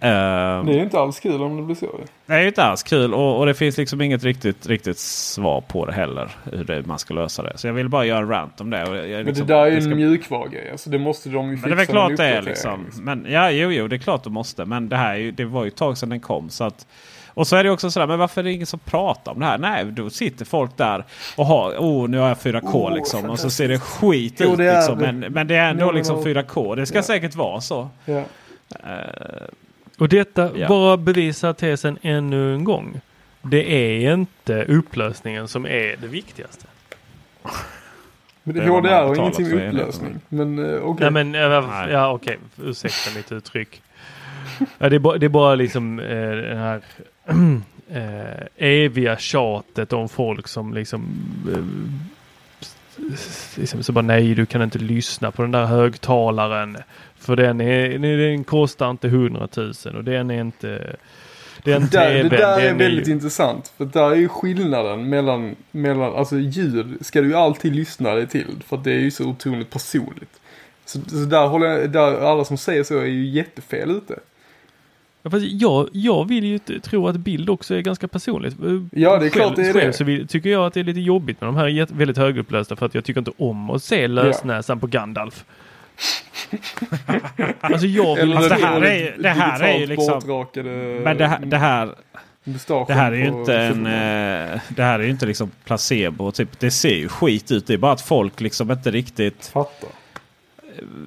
Eh, Det är inte alls kul om det blir så. det är ju inte alls kul och, och det finns liksom inget riktigt, riktigt svar på det heller. Hur det, man ska lösa det. Så jag vill bara göra en rant om det. Och jag, Men liksom, det där är ju ska- en mjukvarugrej. Alltså det måste de ju fixa men det är klart det är uppdatering, liksom. Men ja, jo, jo, det är klart de måste. Men det här är ju, det var ju ett tag sedan den kom. Så att, och så är det också sådär, men varför är det ingen som pratar om det här? Nej, då sitter folk där och har, oh nu har jag 4K Oh, liksom. Och så ser det skit Jo, ut det liksom. det. Men, men det är ändå No, liksom no. 4K. Det ska Ja. säkert vara så. Ja. Eh, Och detta Ja. bara bevisar tesen ännu en gång. Det är inte upplösningen som är det viktigaste. Men Det det HDR har ingenting med upplösning. Men eh, okej. Nej men, äh, Nej. ja okej, ursäkta mitt uttryck. Ja, det, är bara, det är bara liksom eh, den här eh, eviga tjatet om folk som liksom, eh, liksom så bara nej du kan inte lyssna på den där högtalaren. För den, är, den kostar inte hundratusen och den är inte den Det där, det där är väldigt ju- intressant. För där är ju skillnaden mellan, mellan alltså ljud ska du ju alltid lyssna dig till. För det är ju så otroligt personligt. Så, så där håller jag, där alla som säger så är ju jättefel ute. Ja, fast jag, jag vill ju tro att bild också är ganska personligt. Ja, det är klart det är själv det. så vill, tycker jag att det är lite jobbigt med de här väldigt högupplösta för att jag tycker inte om att se lösnäsan på Gandalf. alltså jag vill... Fast det här är det här är ju liksom- Men det här, det här, det här är ju inte en... Eh, Det här är ju inte liksom placebo. Typ. Det ser ju skit ut. Det är bara att folk liksom inte riktigt... Fattar.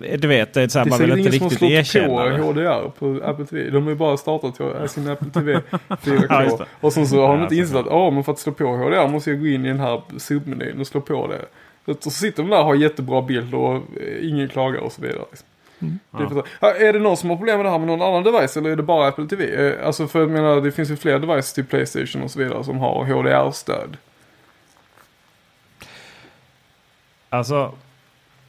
eh, Du vet, det är så här, Det är man vill inte ingen som har riktigt slått på erkänna det. HDR på Apple TV. De har ju bara startat eh, sin Apple TV 4K. Ja, det. och sen så har de inte insett att ja, men för att slå på HDR måste jag gå in i den här submenyn och slå på det. Så sitter de där och har jättebra bild och eh, ingen klagar och så vidare. Liksom. Det är, är det någon som har problem med det här med någon annan device eller är det bara Apple TV? Eh, Alltså för jag menar det finns ju fler devices till Playstation och så vidare som har HDR-stöd. Alltså,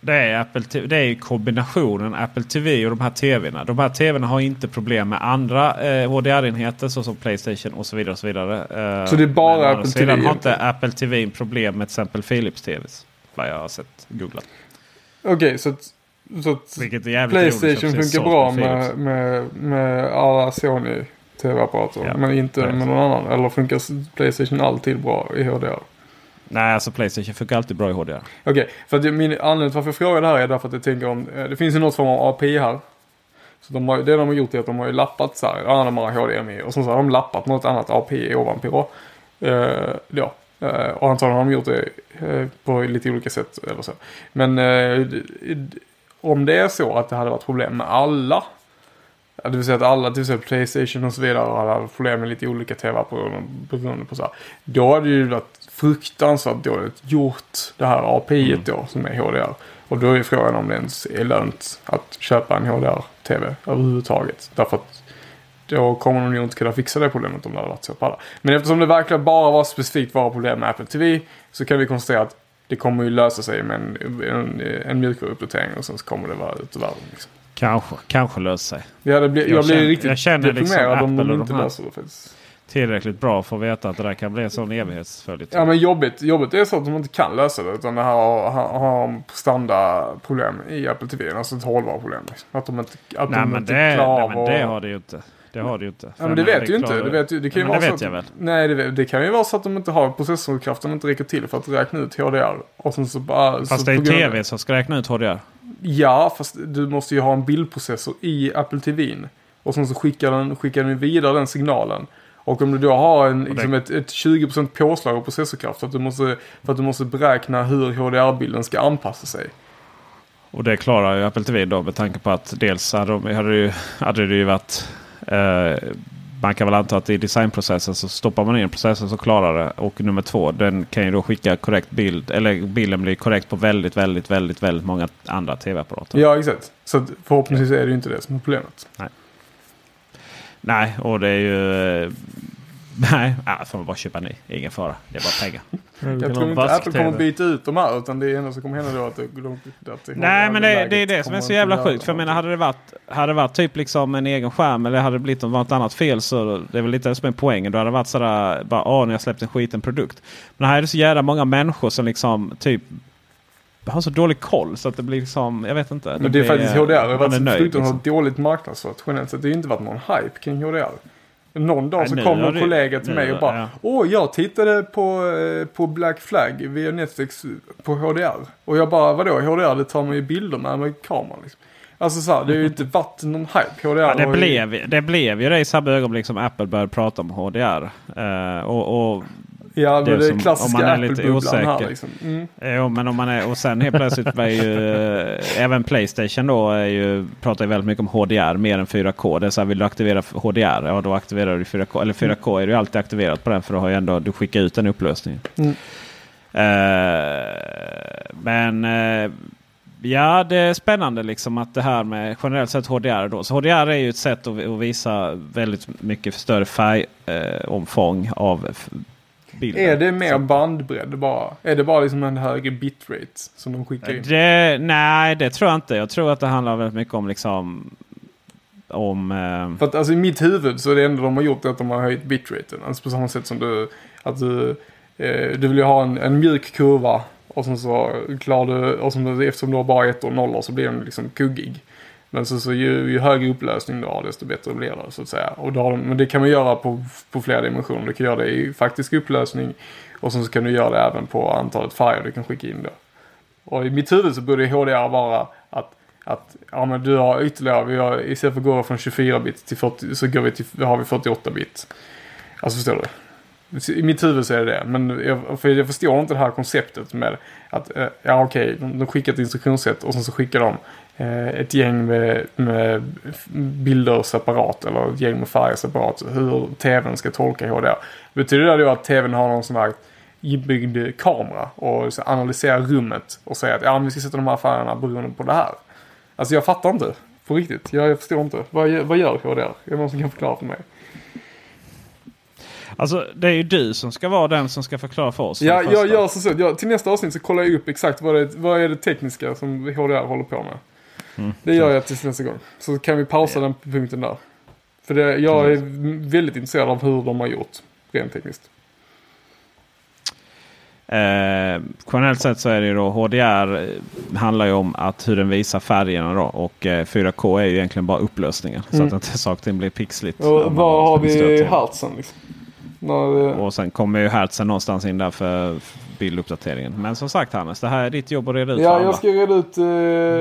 det är, Apple TV, det är ju kombinationen Apple TV och de här TVna. De här TVna har inte problem med andra eh, HDR-enheter såsom Playstation och så vidare. Och så vidare. Eh, Så det är bara å Apple TV har inte? Apple TV problem med till exempel Philips TVs. Vad jag har sett googlat. Okej, så att, så att Vilket är Playstation funkar så bra med med, med, alla Sony TV-apparater. Ja, men inte med så. någon annan. Eller funkar Playstation alltid bra i HDR? Nej, alltså Playstation funkar alltid bra i HDR. Okej, för att min anledning till varför jag frågar det här är därför att jag tänker om, eh, det finns ju något form av API här. Så de har, det de har gjort är att de har ju lappat så här, ja de har HDMI och så har de lappat något annat API ovanpå. Uh, ja, och antagligen har de gjort det eh, på lite olika sätt eller så. Men eh, om det är så att det hade varit problem med alla. Det vill säga att alla, till exempel Playstation och så vidare, hade haft problem med lite olika tv-apparater beroende på så här. Då hade det ju varit fruktansvärt dåligt gjort det här API då som är HDR. Och då är frågan om det ens är lönt att köpa en HDR-TV överhuvudtaget. Därför att då kommer de ju inte kunna fixa det problemet om det hade varit så på alla. Men eftersom det verkligen bara var specifikt var problem med Apple TV så kan vi konstatera att det kommer ju lösa sig med en, en, en mjukvaruuppdatering och sen så kommer det vara ute i världen. Liksom. Kanske, kanske löser sig. Ja, det blir, jag, Jag blir känner- riktigt jag känner liksom deprimerad om de inte de löser det faktiskt. Tillräckligt bra för att veta att det där kan bli en sån evighetsföljetong. Ja men jobbigt, jobbigt är så att de inte kan lösa det. Utan det här har, har, har standardproblem i Apple TV. Alltså ett hållbarproblem. Liksom. Att de inte, att nej, de men inte det, klarar nej, men det har det ju inte. Det har det ju inte. Ja, men det vet du ju inte. Det, vet, det kan ju Ja, vara det så vet jag att, väl. Nej, det, det kan ju vara så att de inte har processorkraften inte räcker till för att räkna ut HDR. Och sen så bara... Fast så det är tv som ska räkna ut HDR. Ja, fast du måste ju ha en bildprocessor i Apple TVn. Och sen så skickar den, skickar den vidare den signalen. Och om du då har en, liksom ett, ett 20% påslag av processorkraft för att, du måste, för att du måste beräkna hur HDR-bilden ska anpassa sig. Och det klarar ju Apple TV då med tanke på att dels hade, de, hade, det, ju, hade det ju varit... Eh, man kan väl anta att i designprocessen så stoppar man in processen så klarar det. Och nummer två, den kan ju då skicka korrekt bild. Eller bilden blir korrekt på väldigt, väldigt, väldigt, väldigt många andra tv-apparater. Ja, exakt. Så förhoppningsvis är det ju inte det som är problemet. Nej, och det är ju... Nej, ja, får man bara köpa ny. Ingen fara. Det är bara pengar. Jag tror inte Apple kommer byta ut de här utan det enda som kommer hända då att det, de, att det Nej men det, det är det som är så jävla sjukt. För jag det. menar hade det varit, hade det varit typ liksom en egen skärm eller hade det blivit något annat fel så det är väl lite det som är poängen. Då hade det varit sådär bara åh ni har släppt en skiten produkt. Men här är det så jävla många människor som liksom typ har så dålig koll så att det blir liksom, jag vet inte. Men det är blir- faktiskt HDR. Det har varit är så nöjd, liksom. dåligt marknadsfört generellt sett. Det har ju inte varit någon hype kring HDR. Någon dag Nej, så kom en kollega till mig och bara ja. Åh, jag tittade på, eh, på Black Flag via Netflix på HDR. Och jag bara, vadå HDR? Det tar man ju bilder med med kameran liksom. Alltså så här, det har ju inte varit någon hype. HDR Ja, det, har ju- blev, det blev ju det i samma ögonblick som Apple började prata om HDR. Eh, och, och Ja, men det det är som- klassiska om man är lite Apple-bubblan här osäker. liksom. Mm. Jo, men om man är, och sen helt plötsligt var ju eh, även Playstation då är ju, pratar ju väldigt mycket om HDR mer än 4K. Det är så här, vill du aktivera HDR? Ja, då aktiverar du 4K. Eller 4K är du ju alltid aktiverat på den för då har ju ändå du skickar ut den upplösningen. Mm. Eh, men eh, ja, det är spännande liksom att det här med generellt sett HDR. Då. Så HDR är ju ett sätt att, att visa väldigt mycket större färgomfång eh, av bilden. Är det mer Så- bandbredd bara? Är det bara liksom en högre bitrate som de skickar in? Det, nej, det tror jag inte. Jag tror att det handlar väldigt mycket om liksom om... Eh, För att alltså i mitt huvud så är det enda de har gjort är att de har höjt bitraten. Alltså på samma sätt som du, att du, eh, du vill ju ha en, en mjuk kurva och sen så klarar du, och du, eftersom du har bara ett och nollor så blir den liksom kuggig. Men så, så ju, ju högre upplösning du har desto bättre blir det så att säga. Och då men det kan man göra på, på flera dimensioner. Du kan göra det i faktisk upplösning och sen så kan du göra det även på antalet färger du kan skicka in då. Och i mitt huvud så borde HDR vara att, att ja, men du har ytterligare, vi har, istället för att gå från 24 bit till 40 så går vi till, har vi 48 bit. Alltså förstår du? I mitt huvud så är det det. Men jag, för jag förstår inte det här konceptet med att, eh, ja okej, de, de skickar ett instruktionssätt och sen så skickar de ett gäng med, med bilder separat eller ett gäng med färger separat. Hur tvn ska tolka HDR. Betyder det då att tvn har någon sån här inbyggd kamera och analyserar rummet och säger att ja, vi ska sätta de här färgerna beroende på det här. Alltså jag fattar inte. På riktigt. Jag, jag förstår inte. Vad, gör- vad gör HDR? Är det någon som kan förklara för mig? alltså, det är ju du som ska vara den som ska förklara för oss. Ja, jag gör så så. Jag, till nästa avsnitt så kollar jag upp exakt vad, det, vad är det tekniska som HDR håller på med. Mm. Det gör jag tills nästa gång. Så kan vi pausa den punkten där. För det, jag är väldigt intresserad av hur de har gjort. Rent tekniskt. Eh, generellt sett så är det ju då HDR eh, handlar ju om att hur den visar färgerna då. Och eh, 4K är ju egentligen bara upplösningen. Så Mm. att inte saker blir pixligt. Och vad har vi hertzen liksom? När, Och sen kommer ju hertzen någonstans in där för bilduppdateringen. Men som sagt Hannes, det här är ditt jobb att reda ut Ja, jag ska reda ut,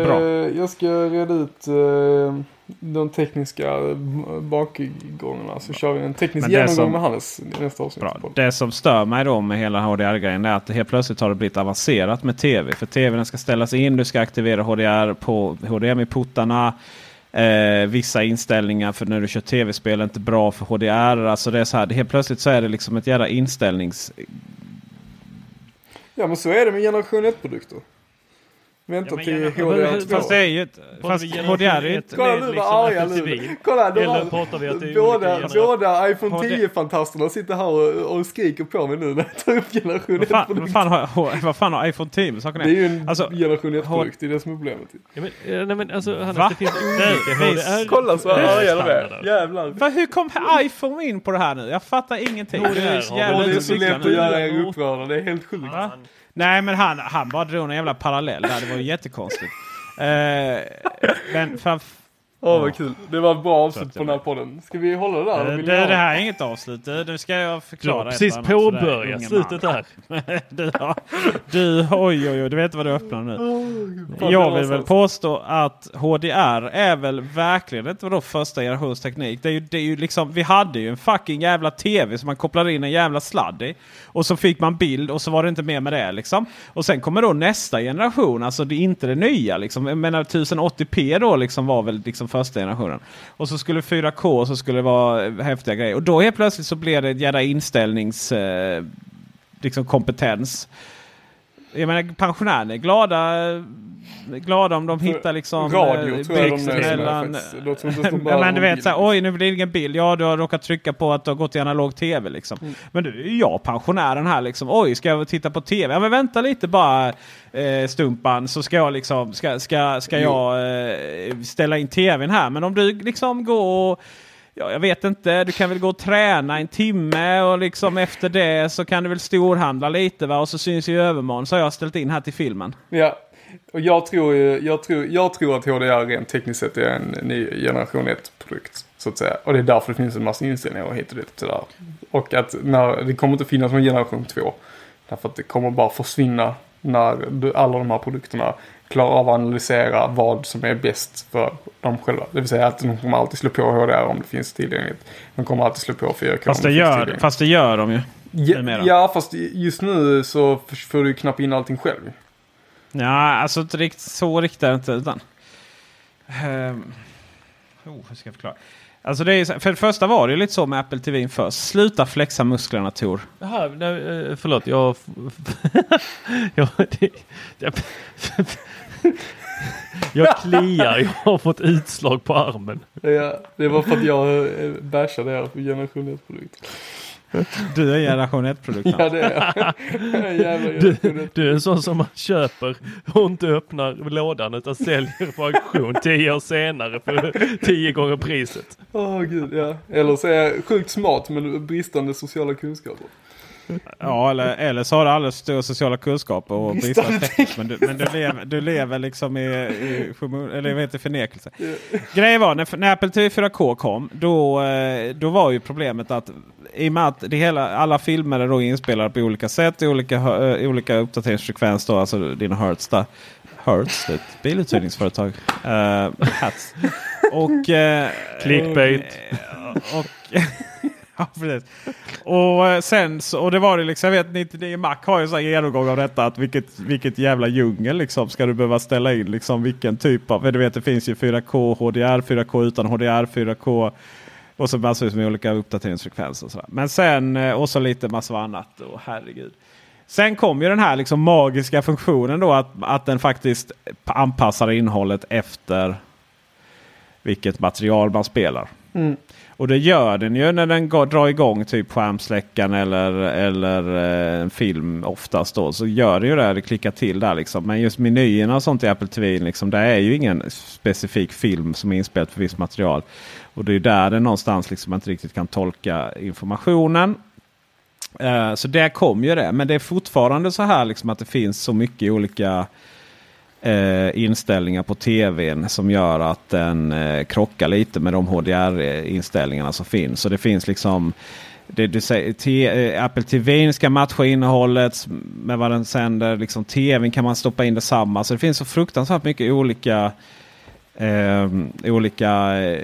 Bra. eh, jag ska reda ut eh, de tekniska eh, bakgångarna. Så kör vi en teknisk Men genomgång som- med Hannes nästa avsnitt. Bra. Det som stör mig då med hela HDR-grejen är att det helt plötsligt har det blivit avancerat med tv. För tvn ska ställas in, du ska aktivera HDR på HDMI-portarna. Eh, vissa inställningar för när du kör tv-spel är inte bra för HDR. Alltså det är så här, helt plötsligt så är det liksom ett jävla inställnings... Ja, men så är det med generation 1-produkter. Vänta till HDR 2. Fast det är ju ett... Fast vi HDR är ju ett... Kolla nu liksom vad arga nu. Kolla, de är båda, båda iPhone HD 10-fantasterna sitter här och, och skriker på mig nu när jag tar upp generation Vad fan, 1-produkter. vad, fan har, vad fan har iPhone 10 med saken Det är ju en Alltså, generation 1-produkt, det är det som är problemet. Ja, men, eh, nej, men alltså, Hannes, Va? det finns olika HDR. Kolla så arga de är. Jävlar. Va, hur kom iPhone in på det här nu? Jag fattar ingenting. HDR Det är så har lätt att göra er upprörda, det är helt sjukt. Nej men han, han bara drog en jävla parallell där. Det var ju jättekonstigt. uh, men Åh vad kul. Det var ett bra avslut på den här podden. Ska vi hålla det där? eh, det, ha- det här är inget avslut. Det- Nu ska jag Du förklara. har ett precis påbörjat slutet där. du, har- du, oj oj oj, du vet vad du öppnar nu. Jag det vill väl påstå att HDR är väl verkligen inte vadå första generations teknik. Det är ju, det är ju liksom, vi hade ju en fucking jävla tv som man kopplade in en jävla sladd i. Och så fick man bild och så var det inte mer med det liksom. Och sen kommer då nästa generation, alltså det är inte det nya liksom. Jag menar 1080p då liksom var väl liksom första generationen. Och så skulle 4K och så skulle det vara häftiga grejer. Och då helt plötsligt så blev det en jävla inställnings... Eh, liksom kompetens. Jag menar pensionärer är glada, glada om de hittar liksom Radio eh, tror jag de mellan... Jag tror behöver men du vet såhär, oj nu blir det ingen bild. Ja du har råkat trycka på att du har gått till analog tv liksom. Mm. Men du jag pensionären här liksom. Oj ska jag titta på tv? Ja men vänta lite bara eh, Stumpan så ska jag liksom, ska, ska, ska jag eh, ställa in tvn här. Men om du liksom går och Ja, jag vet inte. Du kan väl gå och träna en timme och liksom efter det så kan du väl storhandla lite va? Och så syns ju övermorgon så har jag ställt in här till filmen. Ja, och jag tror, ju- jag tror, jag tror att HDR rent tekniskt sett är en ny generation 1-produkt. Så att säga. Och det är därför det finns en massa inställningar och hit och dit. Sådär. Och att när, det kommer inte finnas någon generation 2. Därför att det kommer bara försvinna när du, alla de här produkterna klarar av att analysera vad som är bäst för dem själva. Det vill säga att de kommer alltid slå på HDR om det finns tillgängligt. De kommer alltid slå på 4K Fast det, finns gör, fast det gör de ju. Ja, ja, fast just nu så får du knappa in allting själv. Ja, alltså inte riktigt så riktigt är det inte. Utan, Ehm, oh, hur ska jag förklara? Alltså det är, för det första var det ju lite så med Apple TV först. Sluta flexa musklerna Tor. Jaha, nej, eh, förlåt. Jag... jag, det, jag, jag kliar. Jag har fått utslag på armen. Ja, det var för att jag eh, bashade er på generation 1-produkter. Du är generation 1-produkt. Ja, det är jag. Jävla Du, 1. du är en sån som man köper och inte öppnar lådan utan säljer på auktion tio år senare för tio gånger priset. Åh gud, ja. Eller så är jag sjukt smart men bristande sociala kunskaper. Ja, eller, eller så har du alldeles stora sociala kunskaper och bristande teknik. Men, du, men du, lever, du lever liksom i, i eller heter det, förnekelse. Grejen var när, när Apple TV 4K kom. Då, eh, då var ju problemet att i och med att det hela, alla filmer är då inspelade på olika sätt i olika, eh, olika uppdateringsfrekvens. Då, alltså dina hertz där. Hertz, det är ett biluthyrningsföretag. Uh, hats. Och, eh, Clickbait. och, och Ja, precis. Och eh, sen så, och det var det liksom, jag vet 99 Mac har ju en genomgång av detta. Att vilket, vilket jävla djungel liksom ska du behöva ställa in liksom vilken typ av, för du vet det finns ju 4K, HDR, 4K utan HDR, 4K. Och så massvis med olika uppdateringsfrekvenser. Och, sådär. Men sen eh, och så lite massor av annat. Och herregud. Sen kom ju den här liksom magiska funktionen då att, att den faktiskt anpassar innehållet efter vilket material man spelar. Mm. Och det gör den ju när den går, drar igång typ skärmsläckaren eller, eller eh, en film oftast. Då, så gör det ju det, det klickar till där liksom. Men just menyerna och sånt i Apple TV, liksom, det är ju ingen specifik film som är inspelad för visst material. Och det är där den någonstans liksom man inte riktigt kan tolka informationen. Eh, så där kom ju det. Men det är fortfarande så här liksom att det finns så mycket olika eh, inställningar på tvn som gör att den eh, krockar lite med de HDR-inställningarna som finns. Så det finns liksom det du säger, te, eh, Apple TV ska matcha innehållet med vad den sänder. Liksom, TVn kan man stoppa in detsamma. Så det finns så fruktansvärt mycket olika eh, olika eh,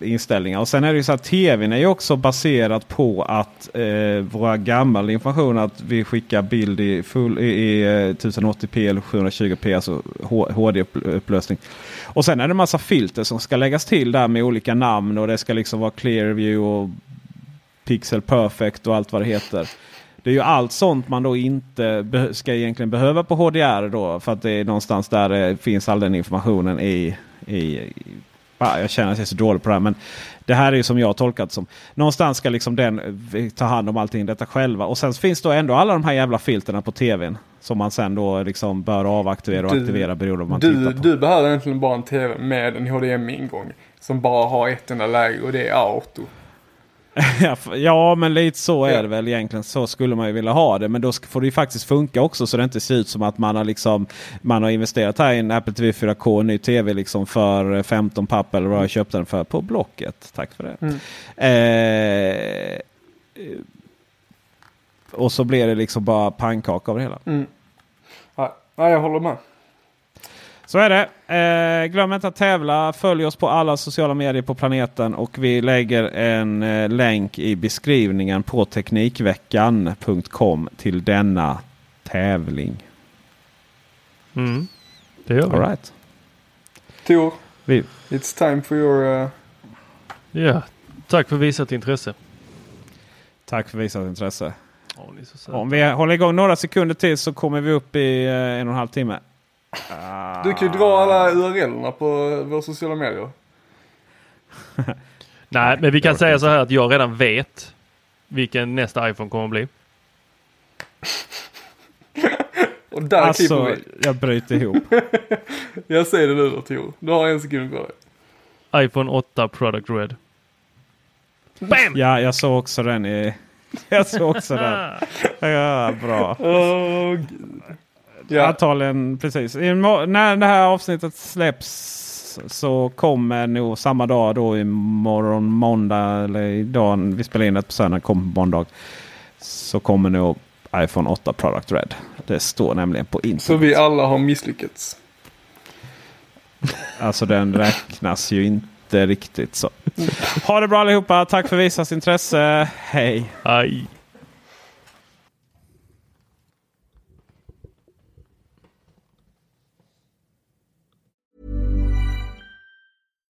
inställningar. Och sen är det ju så att tvn är ju också baserat på att eh, våra gamla information att vi skickar bild i, full, i, i eh, 1080p eller 720p, alltså HD-upplösning. Och sen är det en massa filter som ska läggas till där med olika namn och det ska liksom vara Clearview och Pixel Perfect och allt vad det heter. Det är ju allt sånt man då inte ska egentligen behöva på HDR då. För att det är någonstans där det finns all den informationen i i, i ah, jag känner att jag är så dålig på det här. Men det här är ju som jag har tolkat som. Någonstans ska liksom den eh, ta hand om allting detta själva. Och sen finns då ändå alla de här jävla filterna på tvn. Som man sen då liksom bör avaktivera och Du- aktivera beroende på vad man Du, tittar på. du behöver egentligen bara en TV med en HDMI-ingång. Som bara har ett enda läge och det är auto. Ja, men lite så är det väl egentligen. Så skulle man ju vilja ha det. Men då får det ju faktiskt funka också så det inte ser ut som att man har, liksom, man har investerat här i en Apple TV 4K, en ny TV liksom för eh, 15 papp eller vad jag köpte den för på Blocket. Tack för det. Mm. Eh, och så blir det liksom bara pannkaka av det hela. Mm. Ja, jag håller med. Så är det. Eh, glöm inte att tävla. Följ oss på alla sociala medier på planeten. Och vi lägger en eh, länk i beskrivningen på Teknikveckan.com till denna tävling. Mm. Det gör vi. All right. Tor, Vi, it's time for your... Uh, Ja, tack för visat intresse. tack för visat intresse. Söta. Om vi håller igång några sekunder till så kommer vi upp i eh, en och en halv timme. Ah. du kan ju dra alla URLerna på våra sociala medier. Nej, men vi kan säga så här att jag redan vet vilken nästa iPhone kommer att bli. Och där Alltså, klipper vi. jag bryter ihop. Jag säger det nu då Tor. Du har en sekund dig. iPhone 8 Product Red. Bam! Ja, jag såg också den i... Jag såg också den. Ja, bra. Gud. Ja, Antagligen precis. När det här avsnittet släpps så kommer nog samma dag då imorgon måndag eller idag. Vi spelar in det på söndag. Kommer på måndag. Så kommer nog iPhone 8 Product Red. Det står nämligen på internet. så vi alla har misslyckats. Alltså den räknas ju inte riktigt så. Ha det bra allihopa. Tack för visat intresse. Hej! Aj.